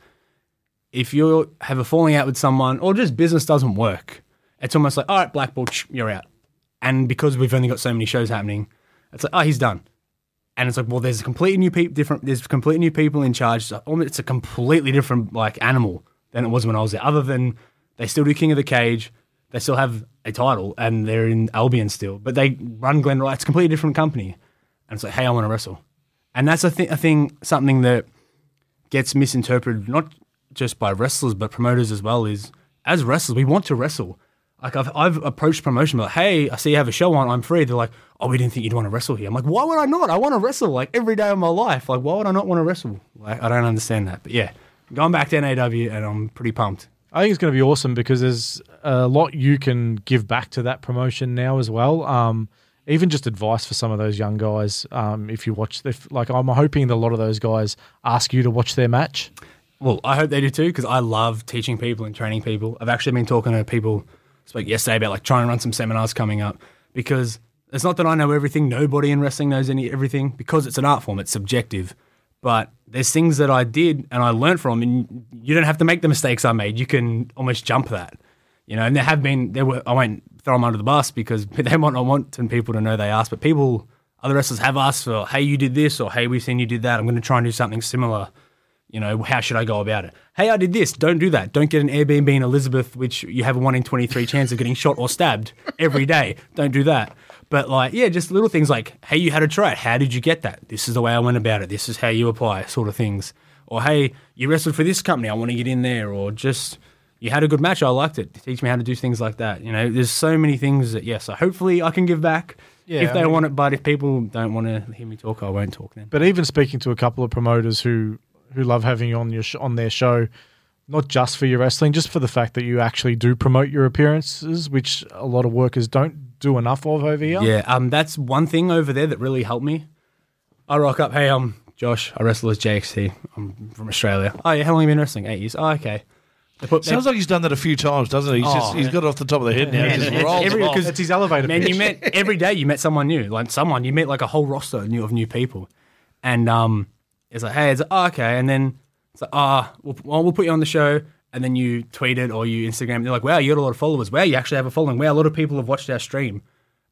if you have a falling out with someone or just business doesn't work, it's almost like, all right, blackball, you're out. And because we've only got so many shows happening, it's like, oh, he's done. And it's like, well, there's a completely new people, different. There's completely new people in charge. It's a completely different like animal than it was when I was there. Other than they still do King of the Cage, they still have a title, and they're in Albion still, but they run Glenroy. It's a completely different company. And it's like, hey, I want to wrestle. And that's a, th- a thing, something that gets misinterpreted not just by wrestlers but promoters as well. Is as wrestlers, we want to wrestle. Like I've, I've approached promotion, like, hey, I see you have a show on, I'm free. They're like, oh, we didn't think you'd want to wrestle here. I'm like, why would I not? I want to wrestle like every day of my life. Like, why would I not want to wrestle? Like, I don't understand that. But yeah, going back to NAW, and I'm pretty pumped. I think it's going to be awesome because there's a lot you can give back to that promotion now as well. Um, even just advice for some of those young guys. Um, if you watch, if, like I'm hoping that a lot of those guys ask you to watch their match. Well, I hope they do too because I love teaching people and training people. I've actually been talking to people. Spoke yesterday about like trying to run some seminars coming up because it's not that I know everything. Nobody in wrestling knows any everything because it's an art form. It's subjective. But there's things that I did and I learned from, and you don't have to make the mistakes I made. You can almost jump that, you know. And there have been there were I won't throw them under the bus because they might not want people to know they asked, but people other wrestlers have asked for, hey, you did this, or hey, we've seen you did that. I'm going to try and do something similar. You know, how should I go about it? Hey, I did this. Don't do that. Don't get an Airbnb in Elizabeth, which you have a one in 23 chance of getting shot or stabbed every day. Don't do that. But like, yeah, just little things like, hey, you had a try. How did you get that? This is the way I went about it. This is how you apply, sort of things. Or hey, you wrestled for this company. I want to get in there. Or just you had a good match. I liked it. Teach me how to do things like that. You know, there's so many things that yeah. So hopefully I can give back Yeah, if they I mean- want it. But if people don't want to hear me talk, I won't talk then. But even speaking to a couple of promoters who who love having you on your sh- on their show, not just for your wrestling, just for the fact that you actually do promote your appearances, which a lot of workers don't do enough of over here. Yeah, um, that's one thing over there that really helped me. I rock up, hey, I'm Josh. I wrestle as JXT. I'm from Australia. Oh yeah, how long have you been wrestling? Eight years. Oh okay. They put, Sounds like he's done that a few times, doesn't he? He's, just, Oh, he's got it off the top of the head now. Yeah, He just it's rolls every- it off. 'cause- It's his elevator Man, pitch. you met every day. You met someone new, like someone. You met like a whole roster of new of new people, and um, it's like, hey, it's like, oh, okay, and then it's like, ah, we'll, well, we'll put you on the show, and then you tweet it or you Instagram. And they're like, wow, you got a lot of followers. Wow, you actually have a following. Wow, a lot of people have watched our stream.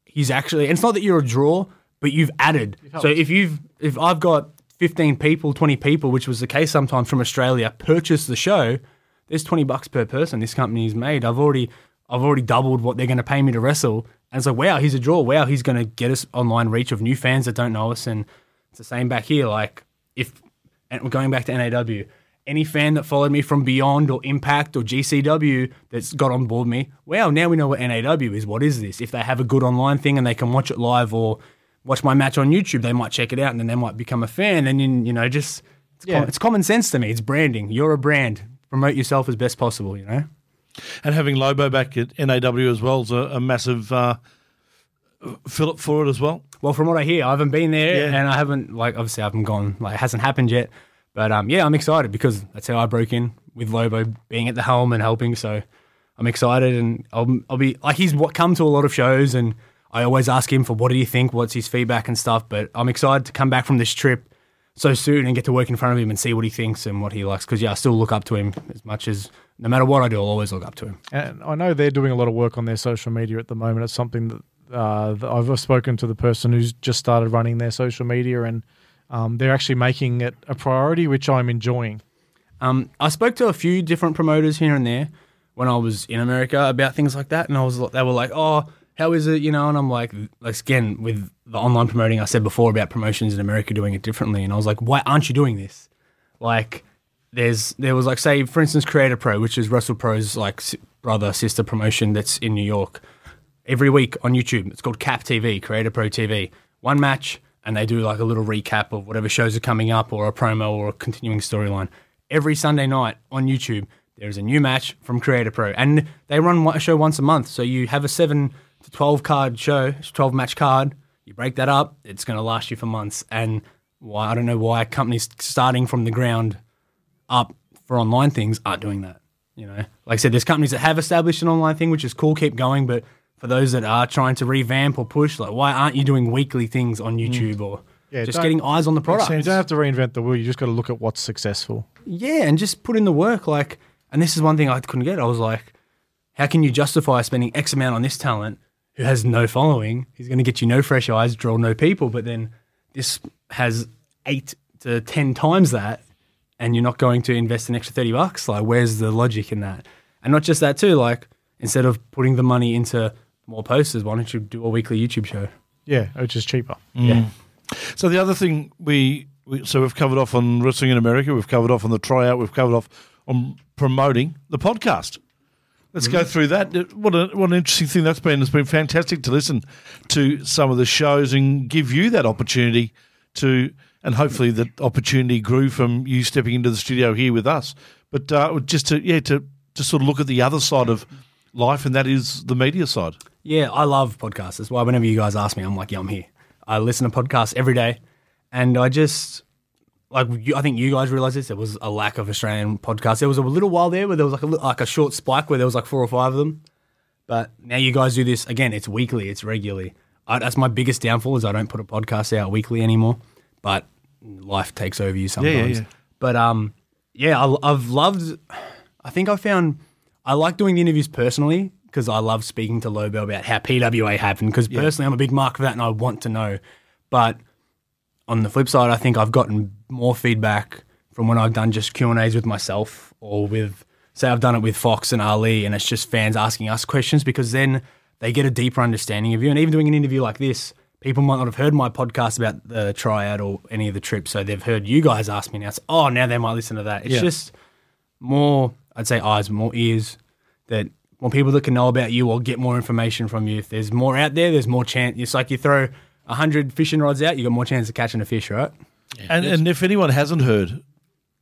He's actually, and it's not that you're a draw, but you've added. so if you've, if I've got 15 people, 20 people, which was the case sometimes from Australia, purchase the show, there's 20 bucks per person this company's made. I've already I've already doubled what they're going to pay me to wrestle. And it's like, wow, he's a draw. Wow, he's going to get us online reach of new fans that don't know us. And it's the same back here. Like, if, and we're going back to NAW, any fan that followed me from Beyond or Impact or GCW that's got on board me, well, now we know what NAW is. What is this? If they have a good online thing and they can watch it live or watch my match on YouTube, they might check it out and then they might become a fan. And, then, you know, just, it's, Yeah. com- it's common sense to me. It's branding. You're a brand. Promote yourself as best possible, you know? And having Lobo back at NAW as well is a, a massive uh, fillip for it as well. Well, from what I hear, I haven't been there Yeah. and I haven't, like, obviously I haven't gone, like, it hasn't happened yet. But um, yeah, I'm excited because that's how I broke in with Lobo being at the helm and helping. So I'm excited and I'll, I'll be, like, he's come to a lot of shows and I always ask him for what do you think, what's his feedback and stuff. But I'm excited to come back from this trip so soon and get to work in front of him and see what he thinks and what he likes. Because, yeah, I still look up to him as much as no matter what I do, I'll always look up to him. And I know they're doing a lot of work on their social media at the moment. It's something that, uh, that I've spoken to the person who's just started running their social media, and um, they're actually making it a priority, which I'm enjoying. Um, I spoke to a few different promoters here and there when I was in America about things like that, and I was they were like, "Oh, how is it?" You know, and I'm like, like again with the online promoting, I said before about promotions in America doing it differently, and I was like, "Why aren't you doing this?" Like, there's there was like say for instance, Create A Pro, which is WrestlePro's like brother sister promotion that's in New York. Every week on YouTube, it's called Cap TV, Create A Pro TV. One match, and they do like a little recap of whatever shows are coming up, or a promo, or a continuing storyline. Every Sunday night on YouTube, there is a new match from Create A Pro, and they run a show once a month. So you have a seven to twelve card show, twelve match card. You break that up, it's going to last you for months. And why I don't know why companies starting from the ground up for online things aren't doing that. You know, like I said, there's companies that have established an online thing, which is cool, keep going. But for those that are trying to revamp or push, like, why aren't you doing weekly things on YouTube or Mm. Yeah, just getting eyes on the product? You don't have to reinvent the wheel. You just got to look at what's successful. Yeah, and just put in the work. Like, and this is one thing I couldn't get. I was like, how can you justify spending X amount on this talent who has no following? He's going to get you no fresh eyes, draw no people, but then this has eight to ten times that, and you're not going to invest an extra thirty bucks. Like, where's the logic in that? And not just that too. Like, instead of putting the money into more posters, why don't you do a weekly YouTube show? Yeah, which is cheaper. Yeah. So the other thing we We, so we've covered off on wrestling in America. We've covered off on the tryout. We've covered off on promoting the podcast. Let's go through that. Uh, What, a, what an interesting thing that's been. It's been fantastic to listen to some of the shows and give you that opportunity to, and hopefully that opportunity grew from you stepping into the studio here with us. But uh, just to yeah to to sort of look at the other side of life, and that is the media side. Yeah, I love podcasts. That's why whenever you guys ask me, I'm like, yeah, I'm here. I listen to podcasts every day, and I just like you, I think you guys realize this. There was a lack of Australian podcasts. There was a little while there where there was like a like a short spike where there was like four or five of them, but now you guys do this again. It's weekly. It's regularly. I, that's my biggest downfall is I don't put a podcast out weekly anymore. But life takes over you sometimes. yeah. But um, yeah, I, I've loved. I think I found I like doing the interviews personally because I love speaking to Lobo about how PWA happened. Because personally, I'm a big mark for that, and I want to know. But on the flip side, I think I've gotten more feedback from when I've done just Q and A's with myself or with say I've done it with Fox and Ali, and it's just fans asking us questions because then they get a deeper understanding of you. And even doing an interview like this, people might not have heard my podcast about the tryout or any of the trips, so they've heard you guys ask me now. So, oh, now they might listen to that. It's Yeah. just more, I'd say, eyes, more ears that more people that can know about you or get more information from you. If there's more out there, there's more chance. It's like you throw a hundred fishing rods out, you got more chance of catching a fish, right? And, and if anyone hasn't heard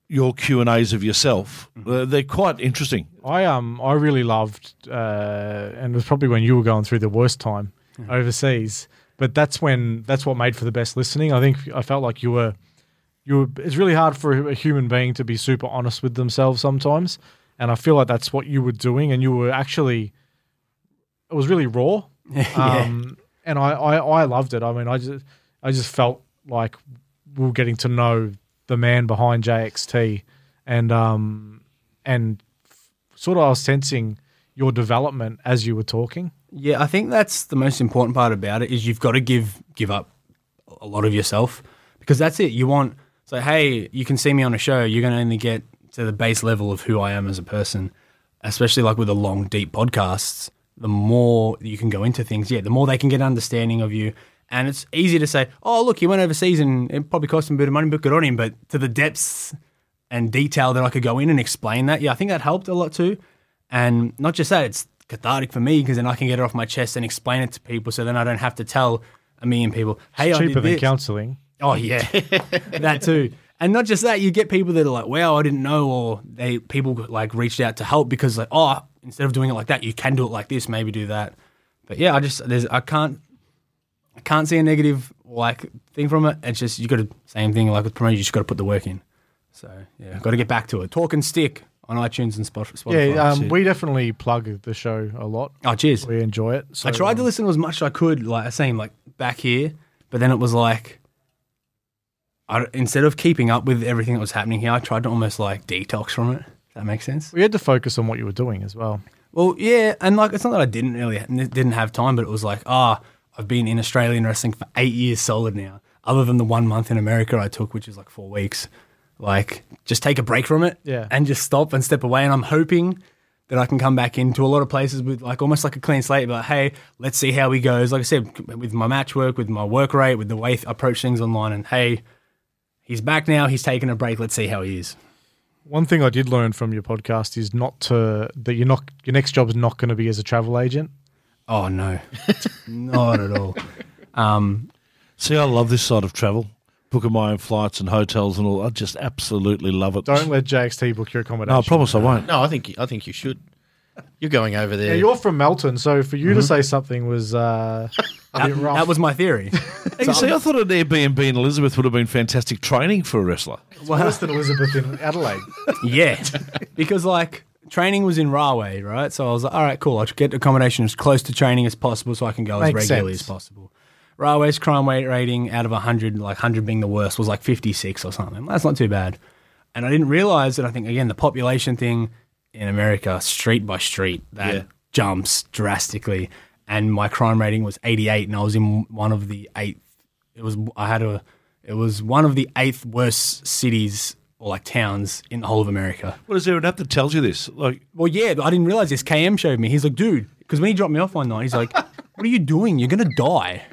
your Q and A's of yourself, uh, they're quite interesting. I um I really loved uh, and it was probably when you were going through the worst time overseas. But that's when that's what made for the best listening. I think I felt like you were you were it's really hard for a human being to be super honest with themselves sometimes. And I feel like that's what you were doing and you were actually it was really raw. Um and I, I, I loved it. I mean I just I just felt like we were getting to know the man behind JXT and um and sort of I was sensing your development as you were talking. Yeah, I think that's the most important part about it is you've got to give give up a lot of yourself because that's it. You want so hey, you can see me on a show. You're going to only get to the base level of who I am as a person, especially like with the long, deep podcasts. The more you can go into things, yeah, the more they can get understanding of you. And it's easy to say, oh, look, he went overseas and it probably cost him a bit of money, but good on him. But to the depths and detail that I could go in and explain that, yeah, I think that helped a lot too. And not just that, it's cathartic for me because then I can get it off my chest and explain it to people so then I don't have to tell a million people, hey, I Cheaper than counseling. Oh yeah, that too. And not just that, you get people that are like, "Wow, I didn't know," or they people like reached out to help because like, "Oh, instead of doing it like that, you can do it like this. Maybe do that." But yeah, I just there's I can't I can't see a negative like thing from it. It's just you got to same thing like with promotion. You just got to put the work in. So yeah, got to get back to it. Talk and stick on iTunes and Spotify. Yeah, um, we definitely plug the show a lot. oh, cheers. We enjoy it. So, I tried to um, listen as much as I could, like I saying, like back here, but then it was like, I, instead of keeping up with everything that was happening here, I tried to almost like detox from it. That makes sense. We had to focus on what you were doing as well. Well, yeah, and like it's not that I didn't really didn't have time, but it was like, ah, I've been in Australian wrestling for eight years solid now. Other than the one month in America I took, which is like four weeks, like just take a break from it, Yeah. and just stop and step away. And I'm hoping that I can come back into a lot of places with like almost like a clean slate. But hey, let's see how he goes. Like I said, with my match work, with my work rate, with the way I approach things online, and hey, he's back now. He's taken a break. Let's see how he is. One thing I did learn from your podcast is not to that you're not your next job is not going to be as a travel agent. Oh no, not at all. Um, See, I love this side of travel, booking my own flights and hotels and all. I just absolutely love it. Don't let JXT book your accommodation. No, I promise I won't. No, I think I think you should. You're going over there. Yeah, you're from Melton, so for you to say something was uh, a bit that, rough. that was my theory. Hey, you see, I thought an Airbnb in Elizabeth would have been fantastic training for a wrestler. worse than Elizabeth in Adelaide. yeah, because like training was in Rahway, right? So I was like, all right, cool. I'll get accommodation as close to training as possible, so I can go as regularly sense. as possible. Rahway's crime weight rating out of 100, like 100 being the worst, was like 56 or something. That's not too bad. And I didn't realize that I think, again, the population thing in America, street by street, that Yeah. jumps drastically. And my crime rating was 88, and I was in one of the eighth. It was, I had a, it was one of the eighth worst cities or like towns in the whole of America. What is there an app that tells you this? Like, Well, yeah, I didn't realize this. KM showed me. He's like, dude, because when he dropped me off one night, he's like, what are you doing? You're going to die.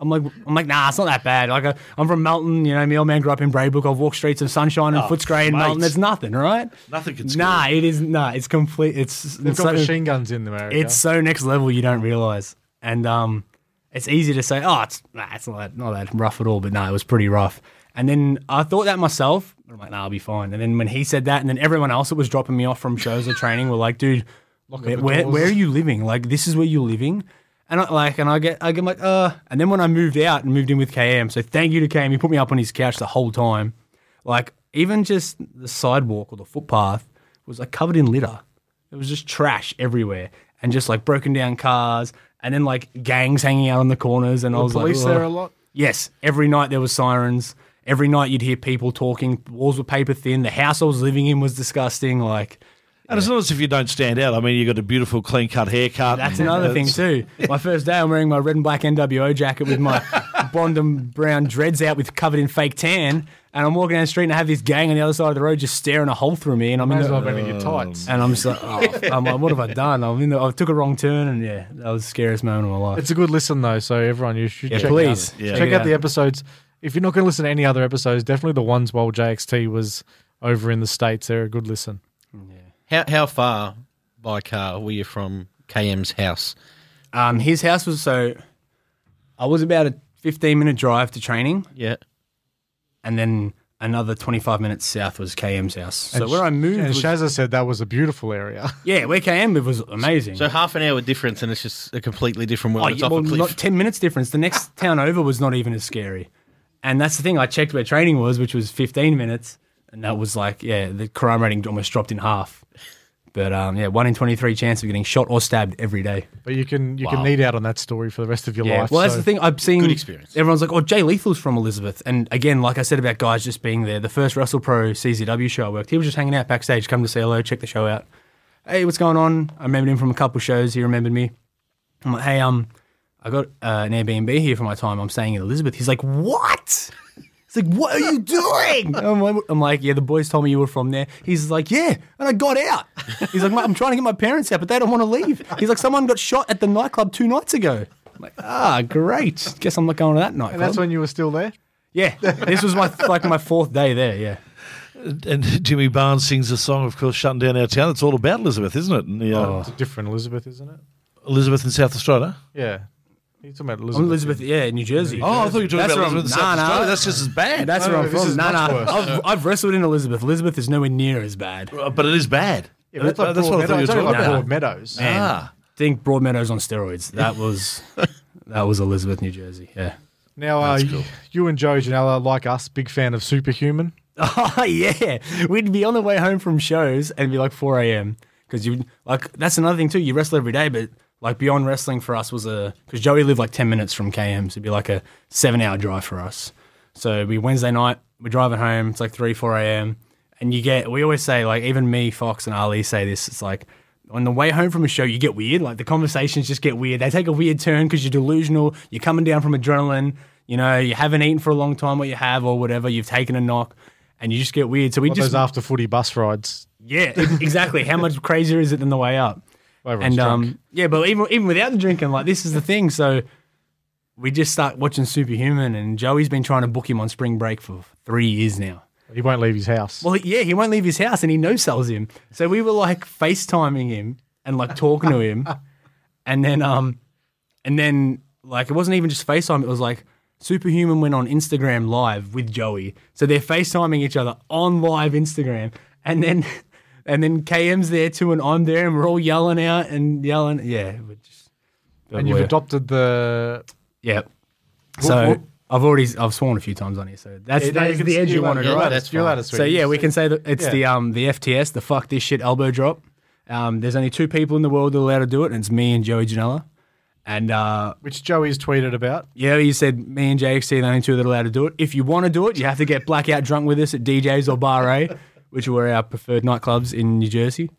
I'm like, I'm like, nah, it's not that bad. Like, I, I'm from Melton, you know, my old man grew up in Braybrook. I've walked streets of Sunshine and Oh, Footscray in mate. Melton. There's nothing, right? Nothing can scare Nah, it is, nah, it's complete. It's, They've it's got so, machine guns in America. it's so next level you don't realize. And um, it's easy to say, oh, it's nah, it's not that, not that rough at all. But no, it was pretty rough. And then I thought that myself. I'm like, nah, I'll be fine. And then when he said that, and then everyone else that was dropping me off from shows or training were like, dude, where, where, where are you living? Like, this is where you're living. And I like, and I get, I get like, uh. And then when I moved out and moved in with KM, so thank you to KM. He put me up on his couch the whole time. Like, even just the sidewalk or the footpath was like covered in litter. It was just trash everywhere and just like broken down cars and then like gangs hanging out on the corners. And I was police like, there a lot. Yes, every night there was sirens. Every night you'd hear people talking. Walls were paper thin. The house I was living in was disgusting. Like And it's not as if you don't stand out. I mean, you've got a beautiful, clean cut haircut. that's and- another thing it's- too. My first day, I'm wearing my red and black NWO jacket with my blonde and brown dreads out, with covered in fake tan. And I'm walking down the street and I have this gang on the other side of the road just staring a hole through me. And I'm Might in as the, well have been in your tights. Um, and I'm just like, oh, I'm like, what have I done? I'm in the, I took a wrong turn, and yeah, that was the scariest moment of my life. It's a good listen though, so everyone you should Yeah, check please. out, Yeah. check Check it out the episodes. If you're not going to listen to any other episodes, definitely the ones while JXT was over in the states. They're a good listen. How how far by car were you from KM's house? Um, his house was so. I was about a 15 minute drive to training, Yeah. and then another 25 minutes south was KM's house. So And where I moved, and was, Shazza said that was a beautiful area. yeah, where KM lived was amazing. So half an hour difference, and it's just a completely different world. Oh, it's yeah, off well, a cliff. not 10 minutes difference. The next town over was not even as scary. And that's the thing. I checked where training was, which was 15 minutes. And that was like, yeah, the crime rating almost dropped in half. But um, yeah, one in 23 chance of getting shot or stabbed every day. But you can you Wow. can need out on that story for the rest of your Yeah. life. Well, that's the thing. I've seen Good experience. Everyone's like, "Oh, Jay Lethal's from Elizabeth," and again, like I said about guys just being there. The first WrestlePro CZW show I worked, he was just hanging out backstage, come to say hello, check the show out. Hey, what's going on? I remembered him from a couple shows. He remembered me. I'm like, hey, um, I got uh, an Airbnb here for my time. I'm staying in Elizabeth. He's like, what? He's like, what are you doing? I'm like, I'm like, yeah, the boys told me you were from there. He's like, yeah, and I got out. He's like, I'm trying to get my parents out, but they don't want to leave. He's like, someone got shot at the nightclub two nights ago. I'm like, ah, great. Guess I'm not going to that nightclub. and that's when you were still there. yeah, this was my like my fourth day there. Yeah, And Jimmy Barnes sings a song, of course, shutting down our town. It's all about Elizabeth, isn't it? And the, uh, Oh. It's a different Elizabeth, isn't it? Elizabeth in South Australia. Yeah. You're talking about Elizabeth. Elizabeth. Yeah, in New Jersey. Oh, I thought you were talking That's about I'm- Elizabeth in nah, South nah. Australia. That's just as bad. That's where I'm this from. is much no, worse. I've, I've wrestled in Elizabeth. Elizabeth is nowhere near as bad. Uh, but it is bad. Yeah, but it's like That's what I thought you were Broadmeadows. It's only talking like about. Broadmeadows. Ah. think Broadmeadows on steroids. That was that was Elizabeth, New Jersey. Yeah. Now, uh, That's cool. you and Joe Janela, like us, big fan of Superhuman. Oh yeah, we'd be on the way home from shows and it'd be like 4 a.m. because you like that's another thing too. You wrestle every day, but like beyond wrestling for us was a because Joey lived like 10 minutes from KM, so it'd be like a seven hour drive for us. So it'd be Wednesday night, we're driving home. It's like 3 4 a.m. and you get we always say like even me, Fox, and Ali say this. It's like on the way home from a show, you get weird. Like the conversations just get weird. They take a weird turn because you're delusional. You're coming down from adrenaline. You know, you haven't eaten for a long time, what you have, or whatever. You've taken a knock, and you just get weird. So we Like just those after footy bus rides. yeah, exactly. How much crazier is it than the way up? And um, yeah, but even even without the drinking, like this is the thing. So we just start watching Superhuman, and Joey's been trying to book him on spring break for three years now. He won't leave his house. Well, yeah, he won't leave his house, and he no sells him. So we were like FaceTiming him and like talking to him, and then um, and then like it wasn't even just FaceTime; it was like Superhuman went on Instagram live with Joey, so they're FaceTiming each other on live Instagram, and then and then KM's there too, and I'm there, and we're all yelling out and yelling. Yeah, we're just and you've adopted the. yeah. So whoop. I've already I've sworn a few times on here, so that's Yeah, that's the can- edge you you're wanted, allowed- right? you're That's allowed fine. to So yeah, we can say that it's Yeah. the um the FTS, the fuck this shit elbow drop. Um, there's only two people in the world that are allowed to do it, and it's me and Joey Janela. And uh, Which Joey's tweeted about. yeah, he said me and JXT are the only two that are allowed to do it. If you want to do it, you have to get blackout drunk with us at DJs or Bar A, which were our preferred nightclubs in New Jersey.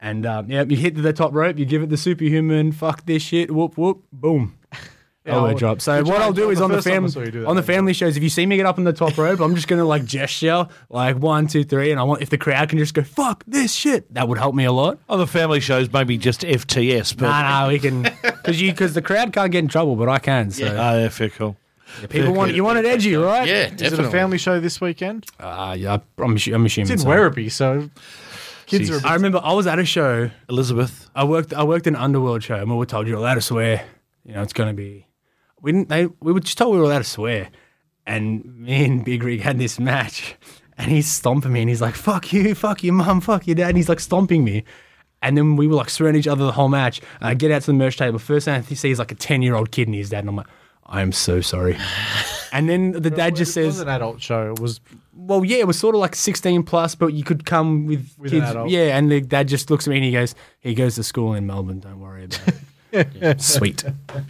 And um, yeah, you hit the top rope, you give it the superhuman, fuck this shit, whoop whoop, boom. Yeah, elbow well, drop. So what. I'll do is the on the first time I family saw you do that, on the family shows, if you see me get up on the top rope, I'm just gonna like gesture like one, two, three, and I want if the crowd can just go fuck this shit, that would help me a lot. On the family shows, maybe just FTS, but Nah, nah, we can because you because the crowd can't get in trouble, but I can. So Ah, yeah, fair call. People want it. you want it edgy, right? Yeah, Is it definitely. a family show this weekend? Uh, yeah, I'm, assu- I'm assuming. It's in so. Werribee, so kids are. a bit- I remember I was at a show. Elizabeth. I worked. I worked in an underworld show, and we were told you're allowed to swear. You know, it's going to be. We didn't. They. We were just told we were allowed to swear, and me and Big Rig had this match, and he's stomping me, and he's like, "Fuck you, fuck your mum, fuck your dad," and he's like stomping me. And then we were like swearing at each other the whole match. And I get out to the merch table. First thing I see is like a 10 year old kid and his dad. And I'm like, I'm so sorry. And then the dad just was says, an adult show. It was well, yeah, it was sort of like 16 plus, but you could come with, With an kids. adult. Yeah, and the dad just looks at me and he goes, he goes to school in Melbourne. Don't worry about it. Sweet.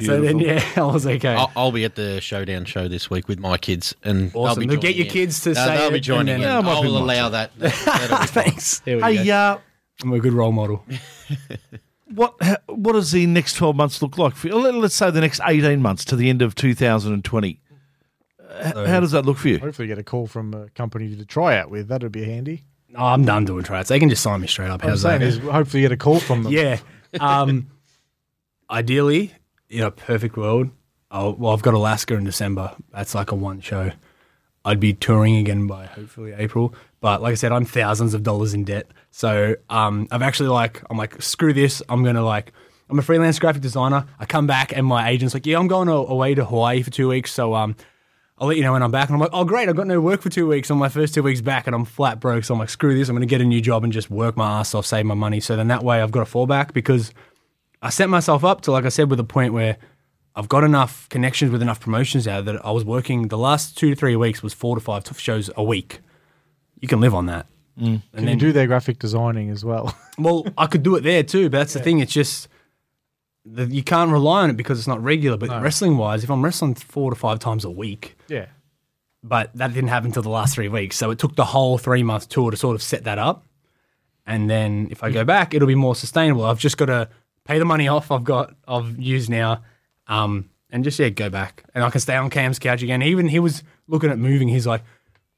So then, yeah, I was okay. I'll, I'll be at the Showdown show this week with my kids, and they'll be They'll get joining your in. kids to They'll- say They'll it be joining and in. Yeah, I might be will much. allow that. That'll be fine. Thanks. There we Hey, go. uh, I'm a good role model. What what does the next 12 months look like for you? Let- Let's say the next 18 months to the end of 2020. H- How does that look for you? hopefully get a call from a company to try out with. That'd be handy. Oh, I'm done doing tryouts. They can just sign me straight up. What I'm How's saying that? is hopefully get a call from them. Yeah. Um, ideally, in a perfect world, I'll, well, I've got Alaska in December. That's like a one show. I'd be touring again by hopefully April. But like I said, I'm thousands of dollars in debt. So um, I've actually like, I'm like, screw this. I'm going to like, I'm a freelance graphic designer. I come back and my agent's like, yeah, I'm going away to Hawaii for two weeks. So um, I'll let you know when I'm back. And I'm like, oh, great. I've got no work for two weeks on my first two weeks back and I'm flat broke. So I'm like, screw this. I'm going to get a new job and just work my ass off, save my money. So then that way I've got a fallback because I set myself up to, like I said, with a point where I've got enough connections with enough promotions out that I was working the last two to three weeks was four to five shows a week. You can live on that. Mm. And Can you do their graphic designing as well? well, I could do it there too, but that's the thing. It's just the, you can't rely on it because it's not regular. But wrestling wise, if I'm wrestling four to five times a week, yeah. but that didn't happen until the last three weeks. So it took the whole three month tour to sort of set that up. And then if I go back, it'll be more sustainable. I've just got to pay the money off I've got, I've used now, um, and just, yeah, go back. And I can stay on KM's couch again. Even he was looking at moving. He's like,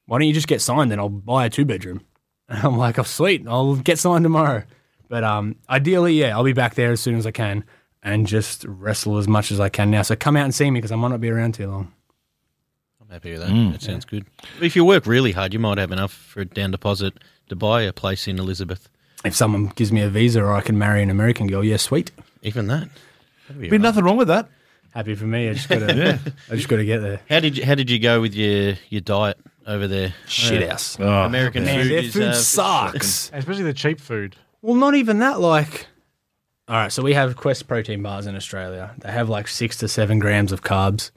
why don't you just get signed? Then I'll buy a two bedroom. And I'm like, oh, sweet. I'll get signed tomorrow. But um, ideally, yeah, I'll be back there as soon as I can and just wrestle as much as I can now. So come out and see me because I might not be around too long. I'm happy with that. that sounds good. If you work really hard, you might have enough for a down deposit to buy a place in Elizabeth. if someone gives me a visa or I can marry an American girl, yeah, sweet. Even that. That'd be Be right. nothing wrong with that. Happy for me. I just gotta, yeah. I just gotta get there. How did you How did you go with your your diet over there? Shit house. American Man, food. their is, food uh, sucks. Especially the cheap food. Well, not even that. Like, all right, so we have Quest protein bars in Australia. They have like six to seven grams of carbs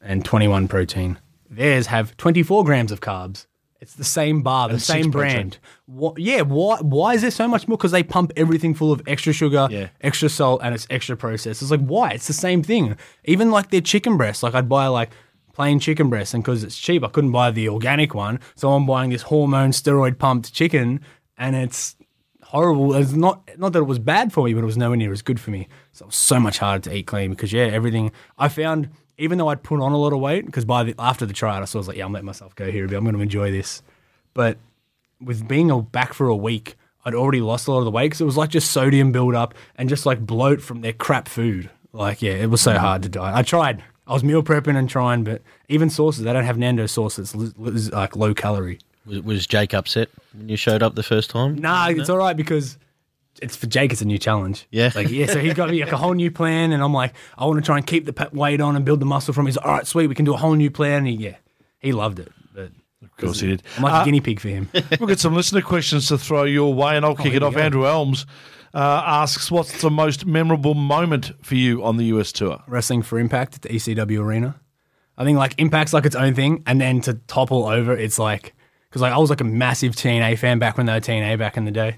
and 21 protein. Theirs have 24 grams of carbs. It's the same bar, the same brand. What, yeah, why, why is there so much more? Because they pump everything full of extra sugar, Yeah. extra salt, and it's extra processed. It's like, why? It's the same thing. Even like their chicken breasts. Like, I'd buy like plain chicken breast, and because it's cheap, I couldn't buy the organic one. So I'm buying this hormone steroid pumped chicken, and it's horrible. It's not not that it was bad for me, but it was nowhere near as good for me. So it was so much harder to eat clean because yeah, everything I found. Even though I'd put on a lot of weight, because by the after the tryout, I saw I was like, yeah, I'm letting myself go here a bit. I'm going to enjoy this. But with being a, back for a week, I'd already lost a lot of the weight because it was like just sodium buildup and just like bloat from their crap food. Like yeah, it was so hard to diet. I tried. I was meal prepping and trying, but even sauces, they don't have Nando sauce. It's li- li- like low calorie. Was, was Jake upset when you showed up the first time? Nah, it's all right because it's for Jake. It's a new challenge. Yeah. like yeah. So he's got like a whole new plan, and I'm like, I want to try and keep the weight on and build the muscle from. He's like, all right, sweet, we can do a whole new plan. And he, yeah, he loved it. But Of course he did. I'm like Uh, a guinea pig for him. We've got some listener questions to throw your way, and I'll kick it off. go. Andrew Elms uh, asks, "What's the most memorable moment for you on the US tour?" Wrestling for Impact at the ECW arena. I think like Impact's like its own thing, and then to topple over, it's like because like I was like a massive TNA fan back when they were TNA back in the day,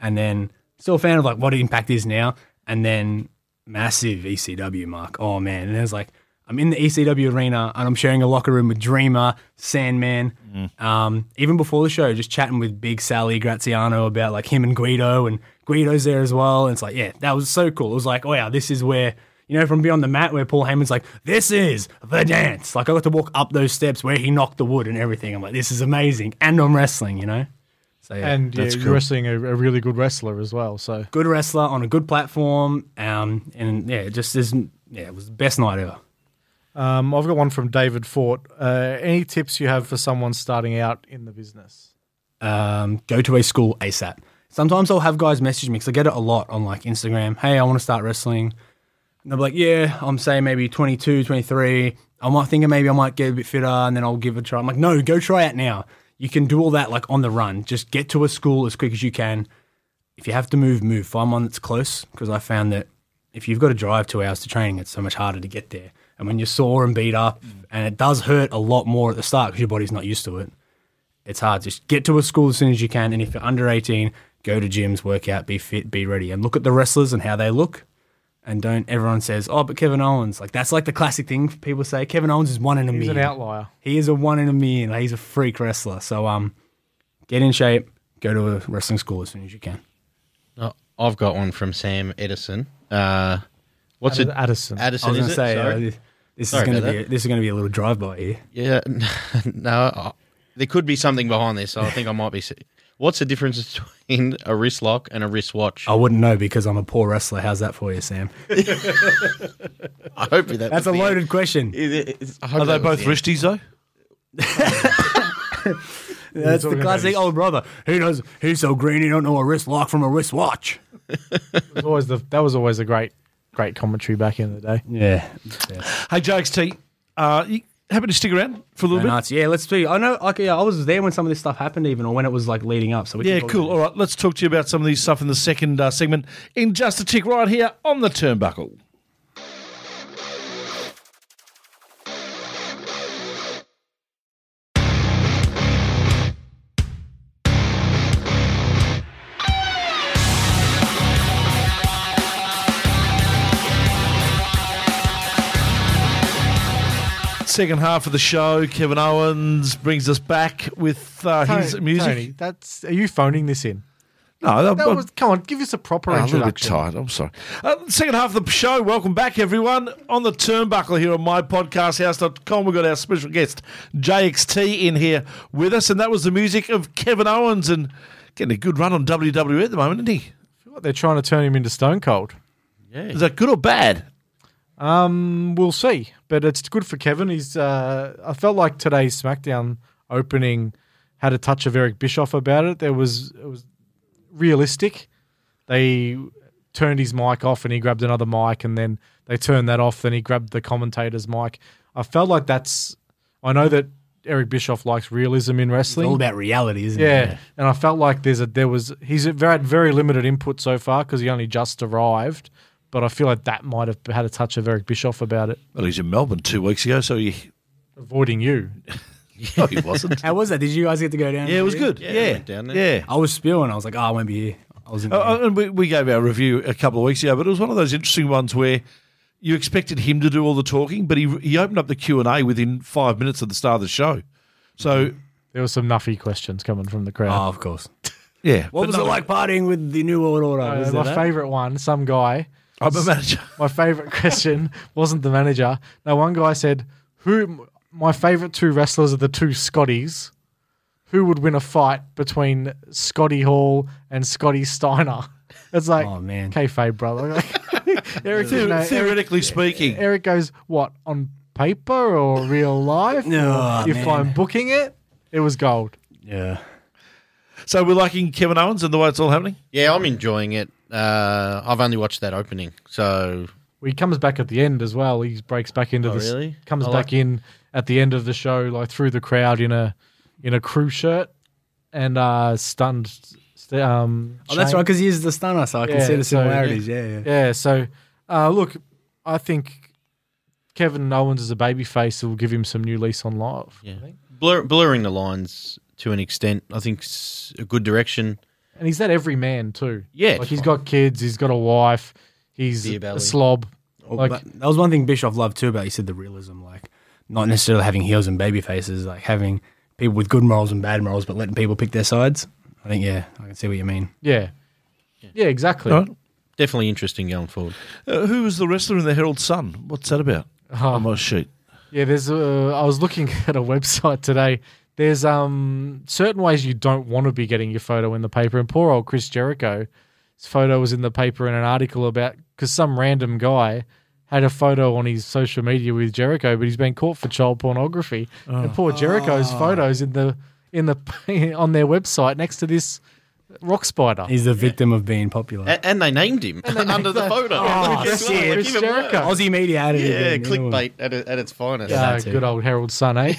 and then still a fan of like what Impact is now, and then massive ECW mark. Oh man, and there's like I'm in the ECW arena and I'm sharing a locker room with Dreamer, Sandman. Um, even before the show, just chatting with Big Sally Graziano about like him and Guido, and Guido's there as well. And it's like, yeah, that was so cool. It was like, oh yeah, this is where you know from Beyond the Mat where Paul Heyman's like, this is the dance. Like I got to walk up those steps where he knocked the wood and everything. I'm like, this is amazing, and I'm wrestling, you know. So yeah. And yeah, That's you're wrestling a, a really good wrestler as well. So good wrestler on a good platform, um, and yeah, it just isn't. Yeah, it was the best night ever. Um, I've got one from David Fort. Uh, any tips you have for someone starting out in the business? um, go to a school ASAP. Sometimes I'll have guys message me because I get it a lot on like Instagram. Hey, I want to start wrestling. And they'll be like, yeah, I'm saying maybe 22, 23. I might think maybe I might get a bit fitter and then I'll give it a try. I'm like, no, go try it now. You can do all that like on the run. Just get to a school as quick as you can. If you have to move, move. Find one that's close because I found that if you've got to drive two hours to training, it's so much harder to get there. And when you're sore and beat up, mm. and it does hurt a lot more at the start because your body's not used to it it's hard. Just get to a school as soon as you can. And if you're under 18, go to gyms, work out, be fit, be ready, and look at the wrestlers and how they look. And don't everyone says, oh, but Kevin Owens. Like, that's like the classic thing people say. Kevin Owens is one in a million. He's million. an outlier. He is a one in a million. Like, he's a freak wrestler. So, um, get in shape, go to a wrestling school as soon as you can. Oh, I've got one from Sam Edison. Uh, what's it? Addison. I was is going it? to say, uh, Sorry. this is going to be that. this is going to be a little drive by here. Yeah, no, uh, there could be something behind this. So I think I might be. Se- What's the difference between a wrist lock and a wristwatch? I wouldn't know because I'm a poor wrestler. How's that for you, Sam? I hope that. That's a was the loaded question. It- it- I hope Are they both the wristies though? That's the classic old brother. He knows He's so green. He don't know a wrist lock from a wristwatch. It was always the, that was always a great, great commentary back in the day. Yeah. Hey, JXT, uh, you happy to stick around for a little bit? Nuts. Yeah. Let's see. I know. Like, yeah, I was there when some of this stuff happened, even or when it was like leading up. So we Yeah, cool. All right, let's talk to you about some of these stuff in the second uh, segment in just a tick right here on the turnbuckle. Second half of the show, Kevin Owens brings us back with uh, his music. Tony, that's are you phoning this in? No, that, That was come on, give us a proper Oh, a little bit tired. I'm sorry. Uh, second half of the show. Welcome back, everyone, on the turnbuckle here on mypodcasthouse.com. We've got our special guest, JXT, in here with us, and that was the music of Kevin Owens and getting a good run on WWE at the moment, isn't he? feel like they're trying to turn him into Stone Cold. Yeah. Is that good or bad? Um, we'll see, but it's good for Kevin. He's. Uh, I felt like today's SmackDown opening had a touch of Eric Bischoff about it. There was it was realistic. They turned his mic off and he grabbed another mic, and then they turned that off. Then he grabbed the commentator's mic. I felt like that's. I know that Eric Bischoff likes realism in wrestling. It's all about reality, isn't Yeah, it? Yeah, and I felt like there's a there was he's very very limited input so far because he only just arrived. But I feel like that might have had a touch of Eric Bischoff about it, Well, he's in Melbourne two weeks ago, so he. avoiding you. No, he wasn't. How was that? Did you guys get to go down? yeah, it was good. Yeah, Yeah, I down there. yeah. I was spewing. I was like, oh, I won't be here. I was in. Uh, and we, we gave our review a couple of weeks ago, but it was one of those interesting ones where you expected him to do all the talking, but he he opened up the Q and A within five minutes of the start of the show. So There were some nuffy questions coming from the oh, crowd. of course. yeah, What but was no, it like partying with the new world order? Uh, Was my there favorite one, some guy. I'm a manager. My favorite question wasn't the manager. Now, one guy said, "Who? My favorite two wrestlers are the two Scotties. Who would win a fight between Scotty Hall and Scotty Steiner?" It's like, Oh, man. kayfabe, brother. Like, Eric, Theo- no, Eric, theoretically speaking, Eric goes, "What on paper or real life? Oh, if man. I'm booking it, it was gold." Yeah. So we're liking Kevin Owens and the way it's all happening. Yeah, I'm enjoying it. Uh, I've only watched that opening, so Well, he comes back at the end as well. He breaks back into Oh, this. really? Comes I back like- in at the end of the show, like through the crowd in a in a crew shirt and uh stunned. st- Um, Oh, that's Shane. right, because he is the stunner, so I can Yeah, see the so, yeah. similarities. Yeah, yeah. Yeah. So, uh, look, I think Kevin Owens is a baby face. babyface will give him some new lease on life. yeah, I think. Blur, blurring the lines to an extent, I think, is a good direction. And he's that every man too. Yeah, like it's he's fine. got kids. He's got a wife. He's Beer a slob. Oh, Like- but that was one thing Bischoff loved too about. He said the realism, like not necessarily having heels and baby faces, like having people with good morals and bad morals, but letting people pick their sides. I think, yeah, I can see what you mean. Yeah. Yeah. exactly. All right. Definitely interesting going forward. Uh, who was the wrestler in the Herald Sun? What's that about? Oh. On my sheet. Yeah, there's. Uh, I was looking at a website today. There's um certain ways you don't want to be getting your photo in the paper, and poor old Chris Jericho, his photo was in the paper in an article about because some random guy had a photo on his social media with Jericho, but he's been caught for child pornography. And poor Jericho's photos in the in the on their website next to this rock spider. He's the victim of being popular. And, and they named him under the photo. Oh, Guess shit. what? Chris Jericho. Aussie media added it. Yeah, in. clickbait at, it- at its finest. Ah, that too. good old Harold's son, eh?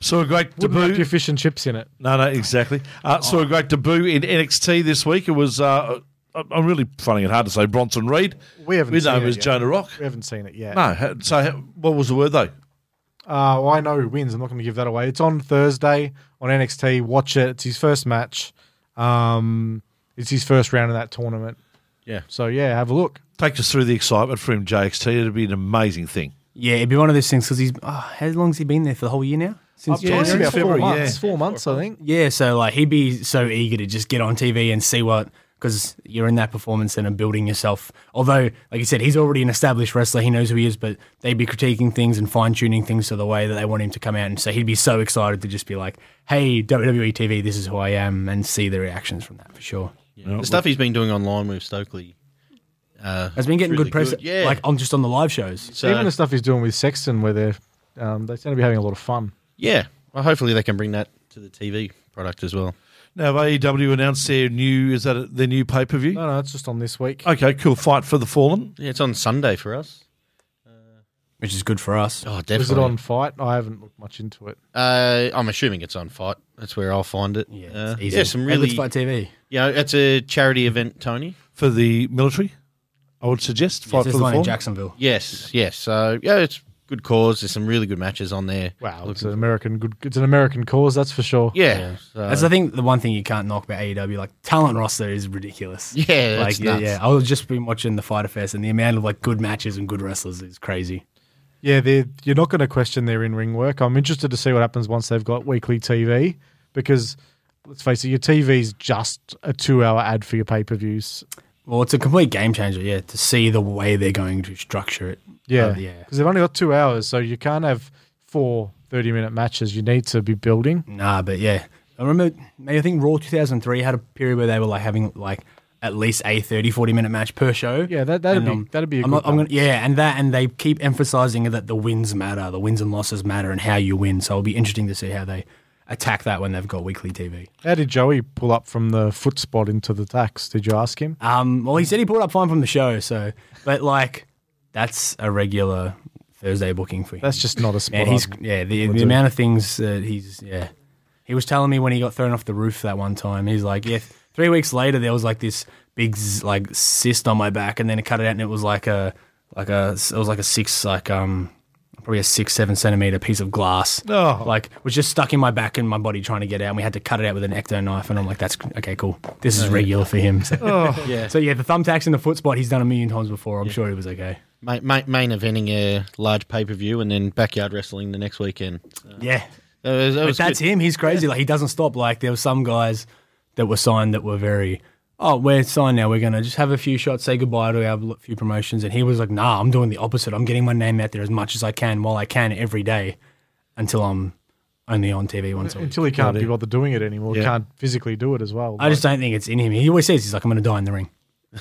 Saw a great Wouldn't wrap debut. your fish and chips in it. No, no, exactly. Uh, saw a great debut in NXT this week. It was. Uh, I- I'm really finding it hard to say Bronson Reed. We haven't We seen know him it as yet. Jonah Rock. We haven't seen it yet. No, ha- so ha- what was the word though? Uh, well, I know who wins. I'm not going to give that away. It's on Thursday on NXT. Watch it. It's his first match. Um, it's his first round of that tournament. Yeah. So yeah, have a look. Take us through the excitement for him, JXT. It'd be an amazing thing. Yeah, it'd be one of those things because he's. Oh, how long has he been there for the whole year now? Since Yeah, It's about four February, months. yeah. Four months, I think. Yeah, so like he'd be so eager to just get on TV and see what because you're in that performance center building yourself. Although, like you said, he's already an established wrestler. He knows who he is, but they'd be critiquing things and fine tuning things to the way that they want him to come out. And so he'd be so excited to just be like, "Hey, WWE TV, this is who I am," and see the reactions from that for sure. The stuff he's been doing online with Stokely. Uh, Has been getting really good press, Yeah. like on just on the live shows. so, Even the stuff he's doing with Sexton, where they're um, they seem to be having a lot of fun. yeah. Well, hopefully they can bring that to the TV product as well. Now, have AEW announced their new is that their new pay per view? No, no, it's just on this week. Okay, cool. FITE for the Fallen. Yeah, it's on Sunday for us. which is good for us. Oh, definitely. Is it on FITE? I haven't looked much into it. Uh, I'm assuming it's on Fight. That's where I'll find it. Yeah, uh, easy. yeah, some really. FITE TV. You know, it's a charity event, Tony. for the military. I would suggest fight there's for the one in Jacksonville. Yes, yes. So yeah, it's good cause. There's some really good matches on there. Wow, it's an American good. It's an American cause, that's for sure. Yeah, so- That's I think the one thing you can't knock about AEW. Like talent roster is ridiculous. Yeah, like that's yeah, nuts. yeah. I was just been watching the Fyter Fest, and the amount of like good matches and good wrestlers is crazy. Yeah, they're, you're not going to question their in ring work. I'm interested to see what happens once they've got weekly TV because let's face it, your TV's just a two hour ad for your pay per views. Well, it's a complete game changer. Yeah, to see the way they're going to structure it. Yeah, Uh, yeah. Because they've only got two hours, so you can't have four 30 minute matches. You need to be building. Nah, but yeah, I remember. I think Raw 2003 had a period where they were like having like at least a 30, 40 minute match per show. Yeah, that- that'd And, be- that'd be a I'm good I'm gonna, yeah, and that and they keep emphasizing that the wins matter, the wins and losses matter, and how you win. So it'll be interesting to see how they attack that when they've got weekly TV. How did Joey pull up from the foot spot into the tacks? Did you ask him? Um, well, he said he pulled up fine from the show, so but like that's a regular Thursday booking for him. That's just not a spot. Man, he's yeah. The, the amount of things that he's yeah. He was telling me when he got thrown off the roof that one time. He's like, yeah. Three weeks later, there was like this big like cyst on my back, and then it cut it out, and it was like a like a it was like a six like um probably a six seven centimeter piece of glass. Oh. Like was just stuck in my back and my body trying to get out. and We had to cut it out with an ecto knife, and I'm like, that's okay, cool. This is regular for him. So, oh. yeah. so yeah, the thumbtacks in the foot spot he's done a million times before. I'm sure he was okay. main, main, main eventing a large pay per view and then backyard wrestling the next weekend. Yeah, That was, that But was that's good. him. He's crazy. Like he doesn't stop. Like there were some guys that were signed that were very. Oh, we're signed now. We're gonna just have a few shots, say goodbye to our few promotions. And he was like, "Nah, I'm doing the opposite. I'm getting my name out there as much as I can while I can every day, until I'm only on TV once a week." Until he can't be bothered doing it anymore, Yeah. can't physically do it as well. I just don't think it's in him. He always says he's like, "I'm gonna die in the ring,"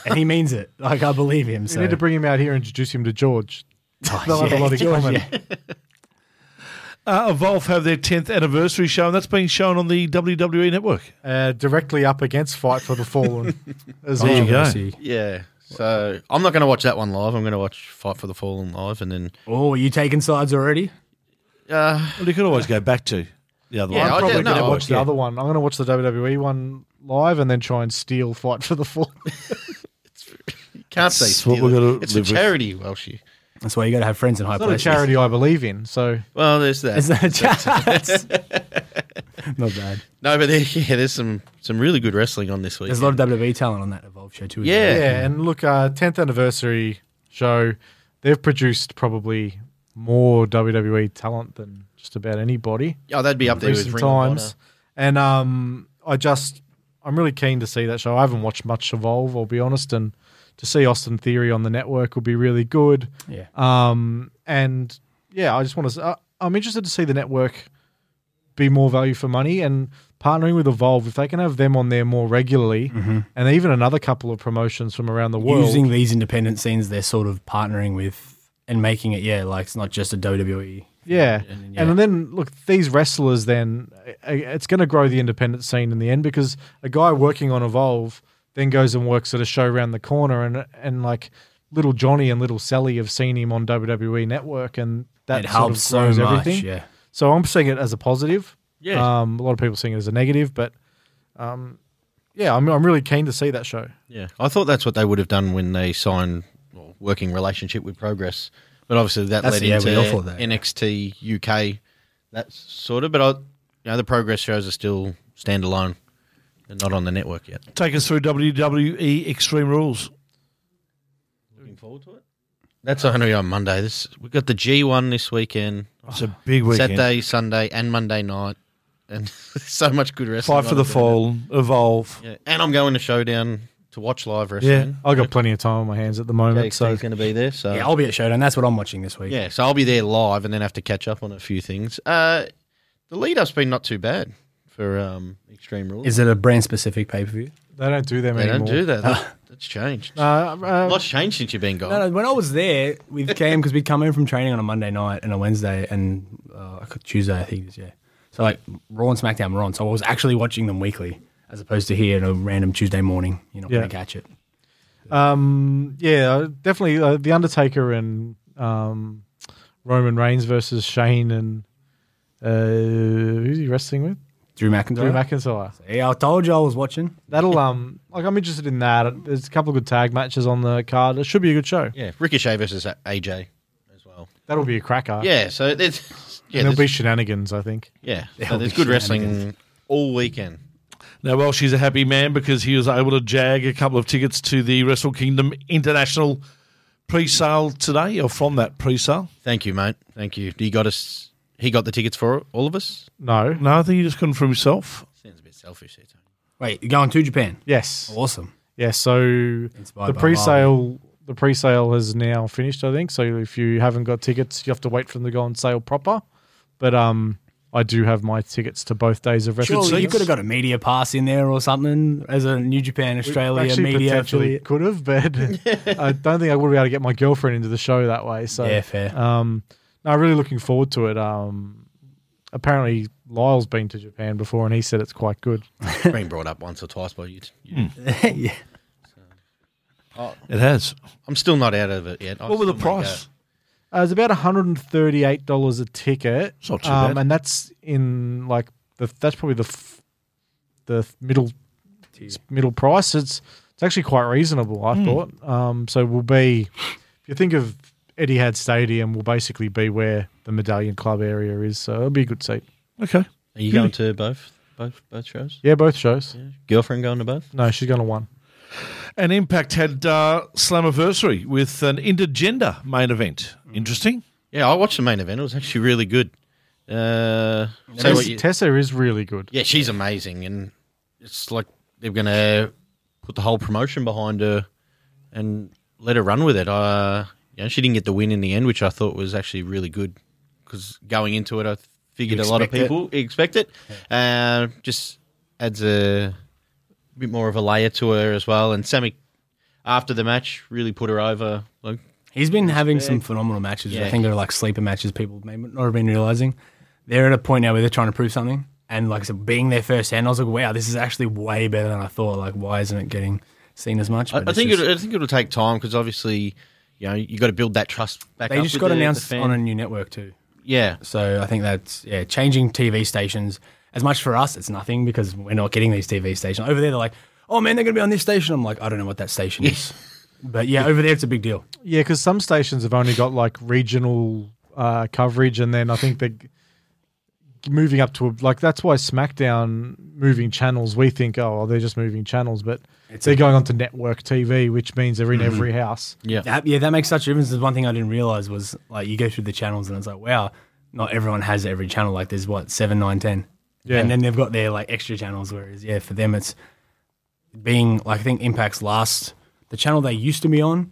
and he means it. Like I believe him. you So need to bring him out here and introduce him to George. Oh, They'll have a yeah, lot in George, yeah. Uh, Evolve have their 10th anniversary show, and that's being shown on the WWE network. Uh, directly up against Fight for the Fallen as There you go. Yeah. So I'm not going to watch that one live. I'm going to watch Fight for the Fallen live, and then Oh, are you taking sides already? uh, Well, you could always go back to the other Yeah, one. I I'm probably going to know. watch the other one. I'm going to watch the WWE one live and then try and steal Fight for the Fallen. it's, can't say steal we're it. gonna It's a live with. charity, Welshie. That's why you got to have friends in high It's not a places. charity I believe in, so Well, there's that. Is that a Not bad. no, but there, yeah, there's some some really good wrestling on this week. There's a lot of WWE talent on that Evolve show too. isn't Yeah. there? yeah. And look, uh, 10th anniversary show, they've produced probably more WWE talent than just about anybody. Oh, that'd be up there with recent Ring of Honor. times. And um, I just, I'm really keen to see that show. I haven't watched much Evolve, I'll be honest, and to see Austin Theory on the network would be really good. Yeah. Um, and yeah, I just want to. Uh, I'm interested to see the network be more value for money, and partnering with Evolve, if they can have them on there more regularly, and even another couple of promotions from around the world, Using these independent scenes, they're sort of partnering with and making it, yeah, like it's not just a WWE. Yeah. And, And, yeah. then look, these wrestlers then it's going to grow the independent scene in the end because a guy working on Evolve then goes and works at a show around the corner and and like little Johnny and little Sally have seen him on WWE Network and that it sort helps of so much. everything. Yeah. So I'm seeing it as a positive. Yeah. Um, a lot of people seeing it as a negative, but um, yeah, I'm I'm really keen to see that show. Yeah, I thought that's what they would have done when they signed well, working relationship with Progress, but obviously that That's- led yeah, into we that. NXT UK, that sort of. But I, you know, the Progress shows are still standalone and not on the network yet. Take us through WWE Extreme Rules. Looking forward to it. That's going to be on Monday. This we've got the G1 this weekend, It's a big weekend. Saturday, Sunday, and Monday night, and so much good wrestling. Fight for on the it. Fallen, Evolve. Yeah, and I'm going to Showdown to watch live wrestling. I got plenty of time on my hands at the moment, JXT's so going to be there. So Yeah, I'll be at Showdown. That's what I'm watching this week. Yeah, so I'll be there live and then have to catch up on a few things. Uh, the lead up's been not too bad for um, Extreme Rules. Is it a brand specific pay per view? they don't do them they anymore. don't do that. That- That's changed. Uh, A uh, lot's changed since you've been gone. No, no, when I was there with Cam, because we'd come in from training on a Monday night and a Wednesday and uh, Tuesday, I think it is, yeah. So, like, Raw and SmackDown were on. So I was actually watching them weekly as opposed to here on a random Tuesday morning. You're not Yeah. going to catch it. Um, yeah, definitely uh, the Undertaker and um, Roman Reigns versus Shane and uh, who's he wrestling with? Drew McIntyre. Drew McIntyre. yeah, I told you I was watching. That'll um, like I'm interested in that. There's a couple of good tag matches on the card. It should be a good show. Yeah, Ricochet versus AJ as well. That'll be a cracker. Yeah, so there's yeah, and there'll be shenanigans. I think. yeah, so There'll there's good wrestling all weekend. Now, Welshie's a happy man because he was able to jag a couple of tickets to the Wrestle Kingdom International pre-sale today, or from that pre-sale. Thank you, mate. Thank you. You got us. He got the tickets for all of us. No. No, I think he just couldn't for himself. Sounds a bit selfish here, Tony. Wait, you're going to Japan? Yes. Awesome. Yeah. So Inspired the by pre-sale, the pre-sale has now finished. I think. So if you haven't got tickets, you have to wait for them to go on sale proper. But um, I do have my tickets to both days of Wrestle Surely you could have got a media pass in there or something as a New Japan Australia Actually, media potentially affiliate. could have, but I don't think I would be able to get my girlfriend into the show that way. So Yeah, fair. Um, no, really looking forward to it. Um, apparently Lyle's been to Japan before, and he said it's quite good. It's been brought up once or twice by you. you yeah. It has. I'm still not out of it yet. I What was the still may go. price? Uh, it's about one hundred and thirty-eight dollars a ticket. It's not too um, bad. and that's in like the that's probably the f- the f- middle middle price. It's it's actually quite reasonable. I thought. Um, so we'll be if you think of Etihad Stadium, will basically be where the Medallion Club area is. So it'll be a good seat. Okay. Are you going to both both both shows? Yeah, both shows. Girlfriend going to both? No, she's going to one. And Impact had uh, Slammiversary with an intergender main event. Interesting. Yeah, I watched the main event. It was actually really good. Uh, say Tess- what you, Tessa is really good. yeah, she's amazing, and it's like they're going to put the whole promotion behind her and let her run with it. Uh, you know, she didn't get the win in the end, which I thought was actually really good because going into it, I figured a lot of expect it. people expect it. Uh, just adds a bit more of a layer to her as well. And Sammy, after the match, really put her over. Like, He's been having some phenomenal matches. Yeah. I think they're like sleeper matches people may not have been realizing. They're at a point now where they're trying to prove something. And like I said, being there firsthand, I was like, wow, this is actually way better than I thought. Like, why isn't it getting seen as much? I, But I think just- it, I think it'll take time because obviously, you know, you got to build that trust back. they up just with got the- the announced fan. on a new network too. yeah. So I think that's yeah, changing TV stations. As much for us, it's nothing because we're not getting these TV stations over there. They're like, oh man, they're gonna be on this station. I'm like, I don't know what that station is, but yeah, over there it's a big deal. Yeah, because some stations have only got like regional uh, coverage, and then I think they're moving up to a, like that's why SmackDown moving channels. We think, oh, well, they're just moving channels, but they're going on to network TV, which means they're in mm-hmm. every house. Yeah. That, yeah, that makes such a difference. The one thing I didn't realize was like you go through the channels and it's like, wow, not everyone has every channel. Like there's what seven, nine, ten, Yeah. and then they've got their like extra channels. Whereas yeah, for them it's being like I think Impact's last the channel they used to be on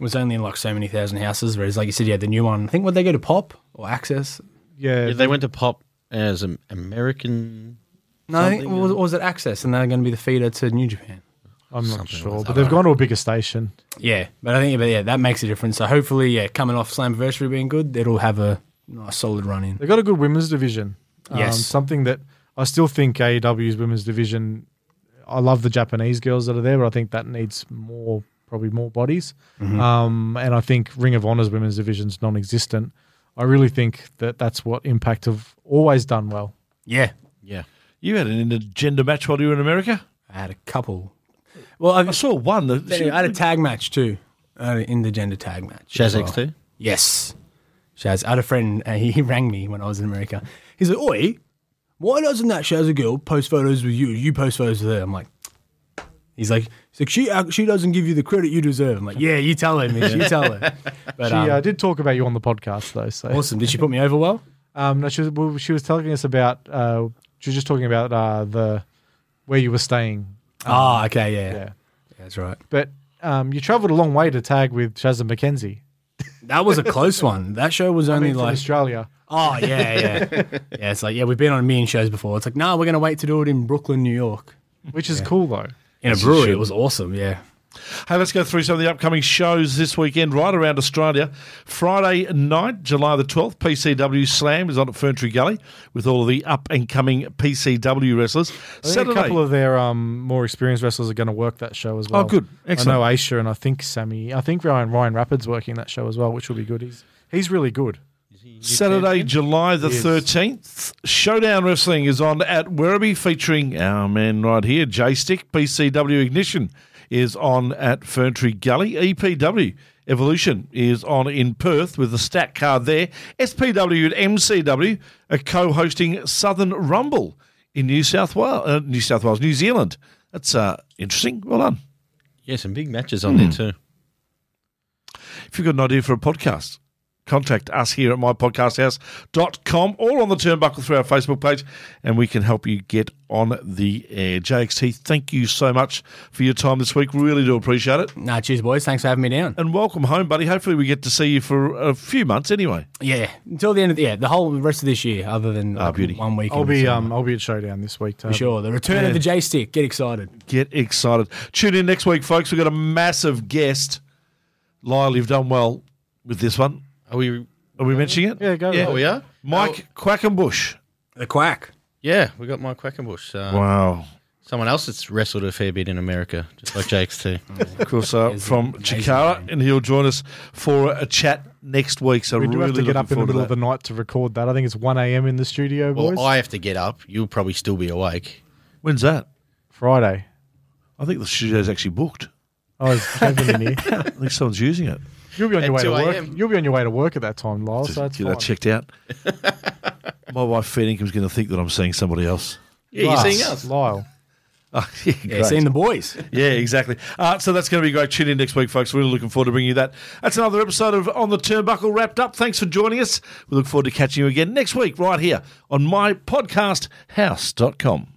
was only in like so many thousand houses. Whereas like you said, yeah, the new one. I think what they go to Pop or AXS. Yeah, Yeah, they went to pop as an American No, I think, or was, or was it AXS, and they're going to be the feeder to New Japan. I'm not Something sure, like but that. they've gone to a bigger station. Yeah, but I think but yeah, that makes a difference. So hopefully, yeah, coming off Slammiversary being good, it'll have a nice solid run in. They've got a good women's division. Um, Yes. something that I still think AEW's women's division. I love the Japanese girls that are there, but I think that needs more, probably more bodies. Mm-hmm. Um, and I think Ring of Honor's women's division's non-existent. I really think that that's what Impact have always done well. Yeah, Yeah. You had an intergender match while you were in America. I had a couple. Well, I, I saw one. That, anyway, I had a tag match too, uh, in the gender tag match. Shaz as well. X2? Yes, Shaz. I had a friend. Uh, he, he rang me when I was in America. He's like, "Oi, why doesn't that Shaz girl post photos with you? You post photos with her." I'm like, he's like, he's like, she act- she doesn't give you the credit you deserve. I'm like, yeah, you tell her, Mitch, you tell her. But She um, uh, did talk about you on the podcast though. So awesome. Did she put me over well? um, no, she was well, she was telling us about. Uh, she was just talking about uh, the where you were staying. Ah, okay, yeah, Yeah, that's right. but um, you travelled a long way to tag with Shazza McKenzie. That was a close one. That show was I only mean, from like Australia. Oh yeah, yeah, yeah. It's like yeah, we've been on a million shows before. It's like no, we're gonna wait to do it in Brooklyn, New York, which is cool though. in a brewery. It was awesome. Yeah. Hey, let's go through some of the upcoming shows this weekend right around Australia. Friday night, July the 12th, PCW Slam is on at Ferntree Gully with all of the up and coming PCW wrestlers. I a couple of their um, more experienced wrestlers are going to work that show as well. Oh, good. Excellent. I know Aisha and I think Sammy. I think Ryan Ryan Rapid's working that show as well, which will be good. He's he's really good. Saturday, July the Yes. 13th, Showdown Wrestling is on at Werribee featuring our man right here, J Stick. PCW Ignition is on at Ferntree Gully. EPW Evolution is on in Perth with the stat card there. SPW and MCW are co hosting Southern Rumble in New South Wales, uh, New South Wales, New Zealand. That's uh, interesting. Well done. Yeah, some big matches on there too. If you've got an idea for a podcast, contact us here at mypodcasthouse.com or on the turnbuckle through our Facebook page and we can help you get on the air. JXT, thank you so much for your time this week. Really do appreciate it. Nah, cheers, boys. Thanks for having me down. And welcome home, buddy. Hopefully we get to see you for a few months anyway. Yeah, until the end of the yeah, the whole rest of this year, other than Ah, like, beauty. one week. I'll be um I'll be at Showdown this week. Too. For sure. The return of the J stick. Get excited. Get excited. Tune in next week, folks. We've got a massive guest. Lyle, you've done well with this one. Are we? Are we mentioning it? Yeah, go. Yeah. Oh, we are. Mike Quackenbush. The quack. Yeah, we got Mike Quackenbush. Uh, Wow. Someone else that's wrestled a fair bit in America, just like JXT. Of course, uh, from Chikara, and he'll join us for a chat next week. So We do really have to get looking up in the forward middle of the that. night to record that. I think it's one a.m. in the studio, boys. well, I have to get up. You'll probably still be awake. When's that? Friday. I think the studio's actually booked. Oh, is Kevin in here? I think someone's using it. You'll be on your way to work. a.m.. You'll be on your way to work at that time, Lyle. So that's Get fine. that checked out. My wife, Fair Income's going to think that I'm seeing somebody else. Yeah, you're seeing us. Lyle. Oh, yeah, Yeah, seeing the boys. Yeah, exactly. Uh, so that's going to be great. Tune in next week, folks. We're really looking forward to bringing you that. That's another episode of On the Turnbuckle wrapped up. Thanks for joining us. We look forward to catching you again next week, right here on mypodcasthouse.com.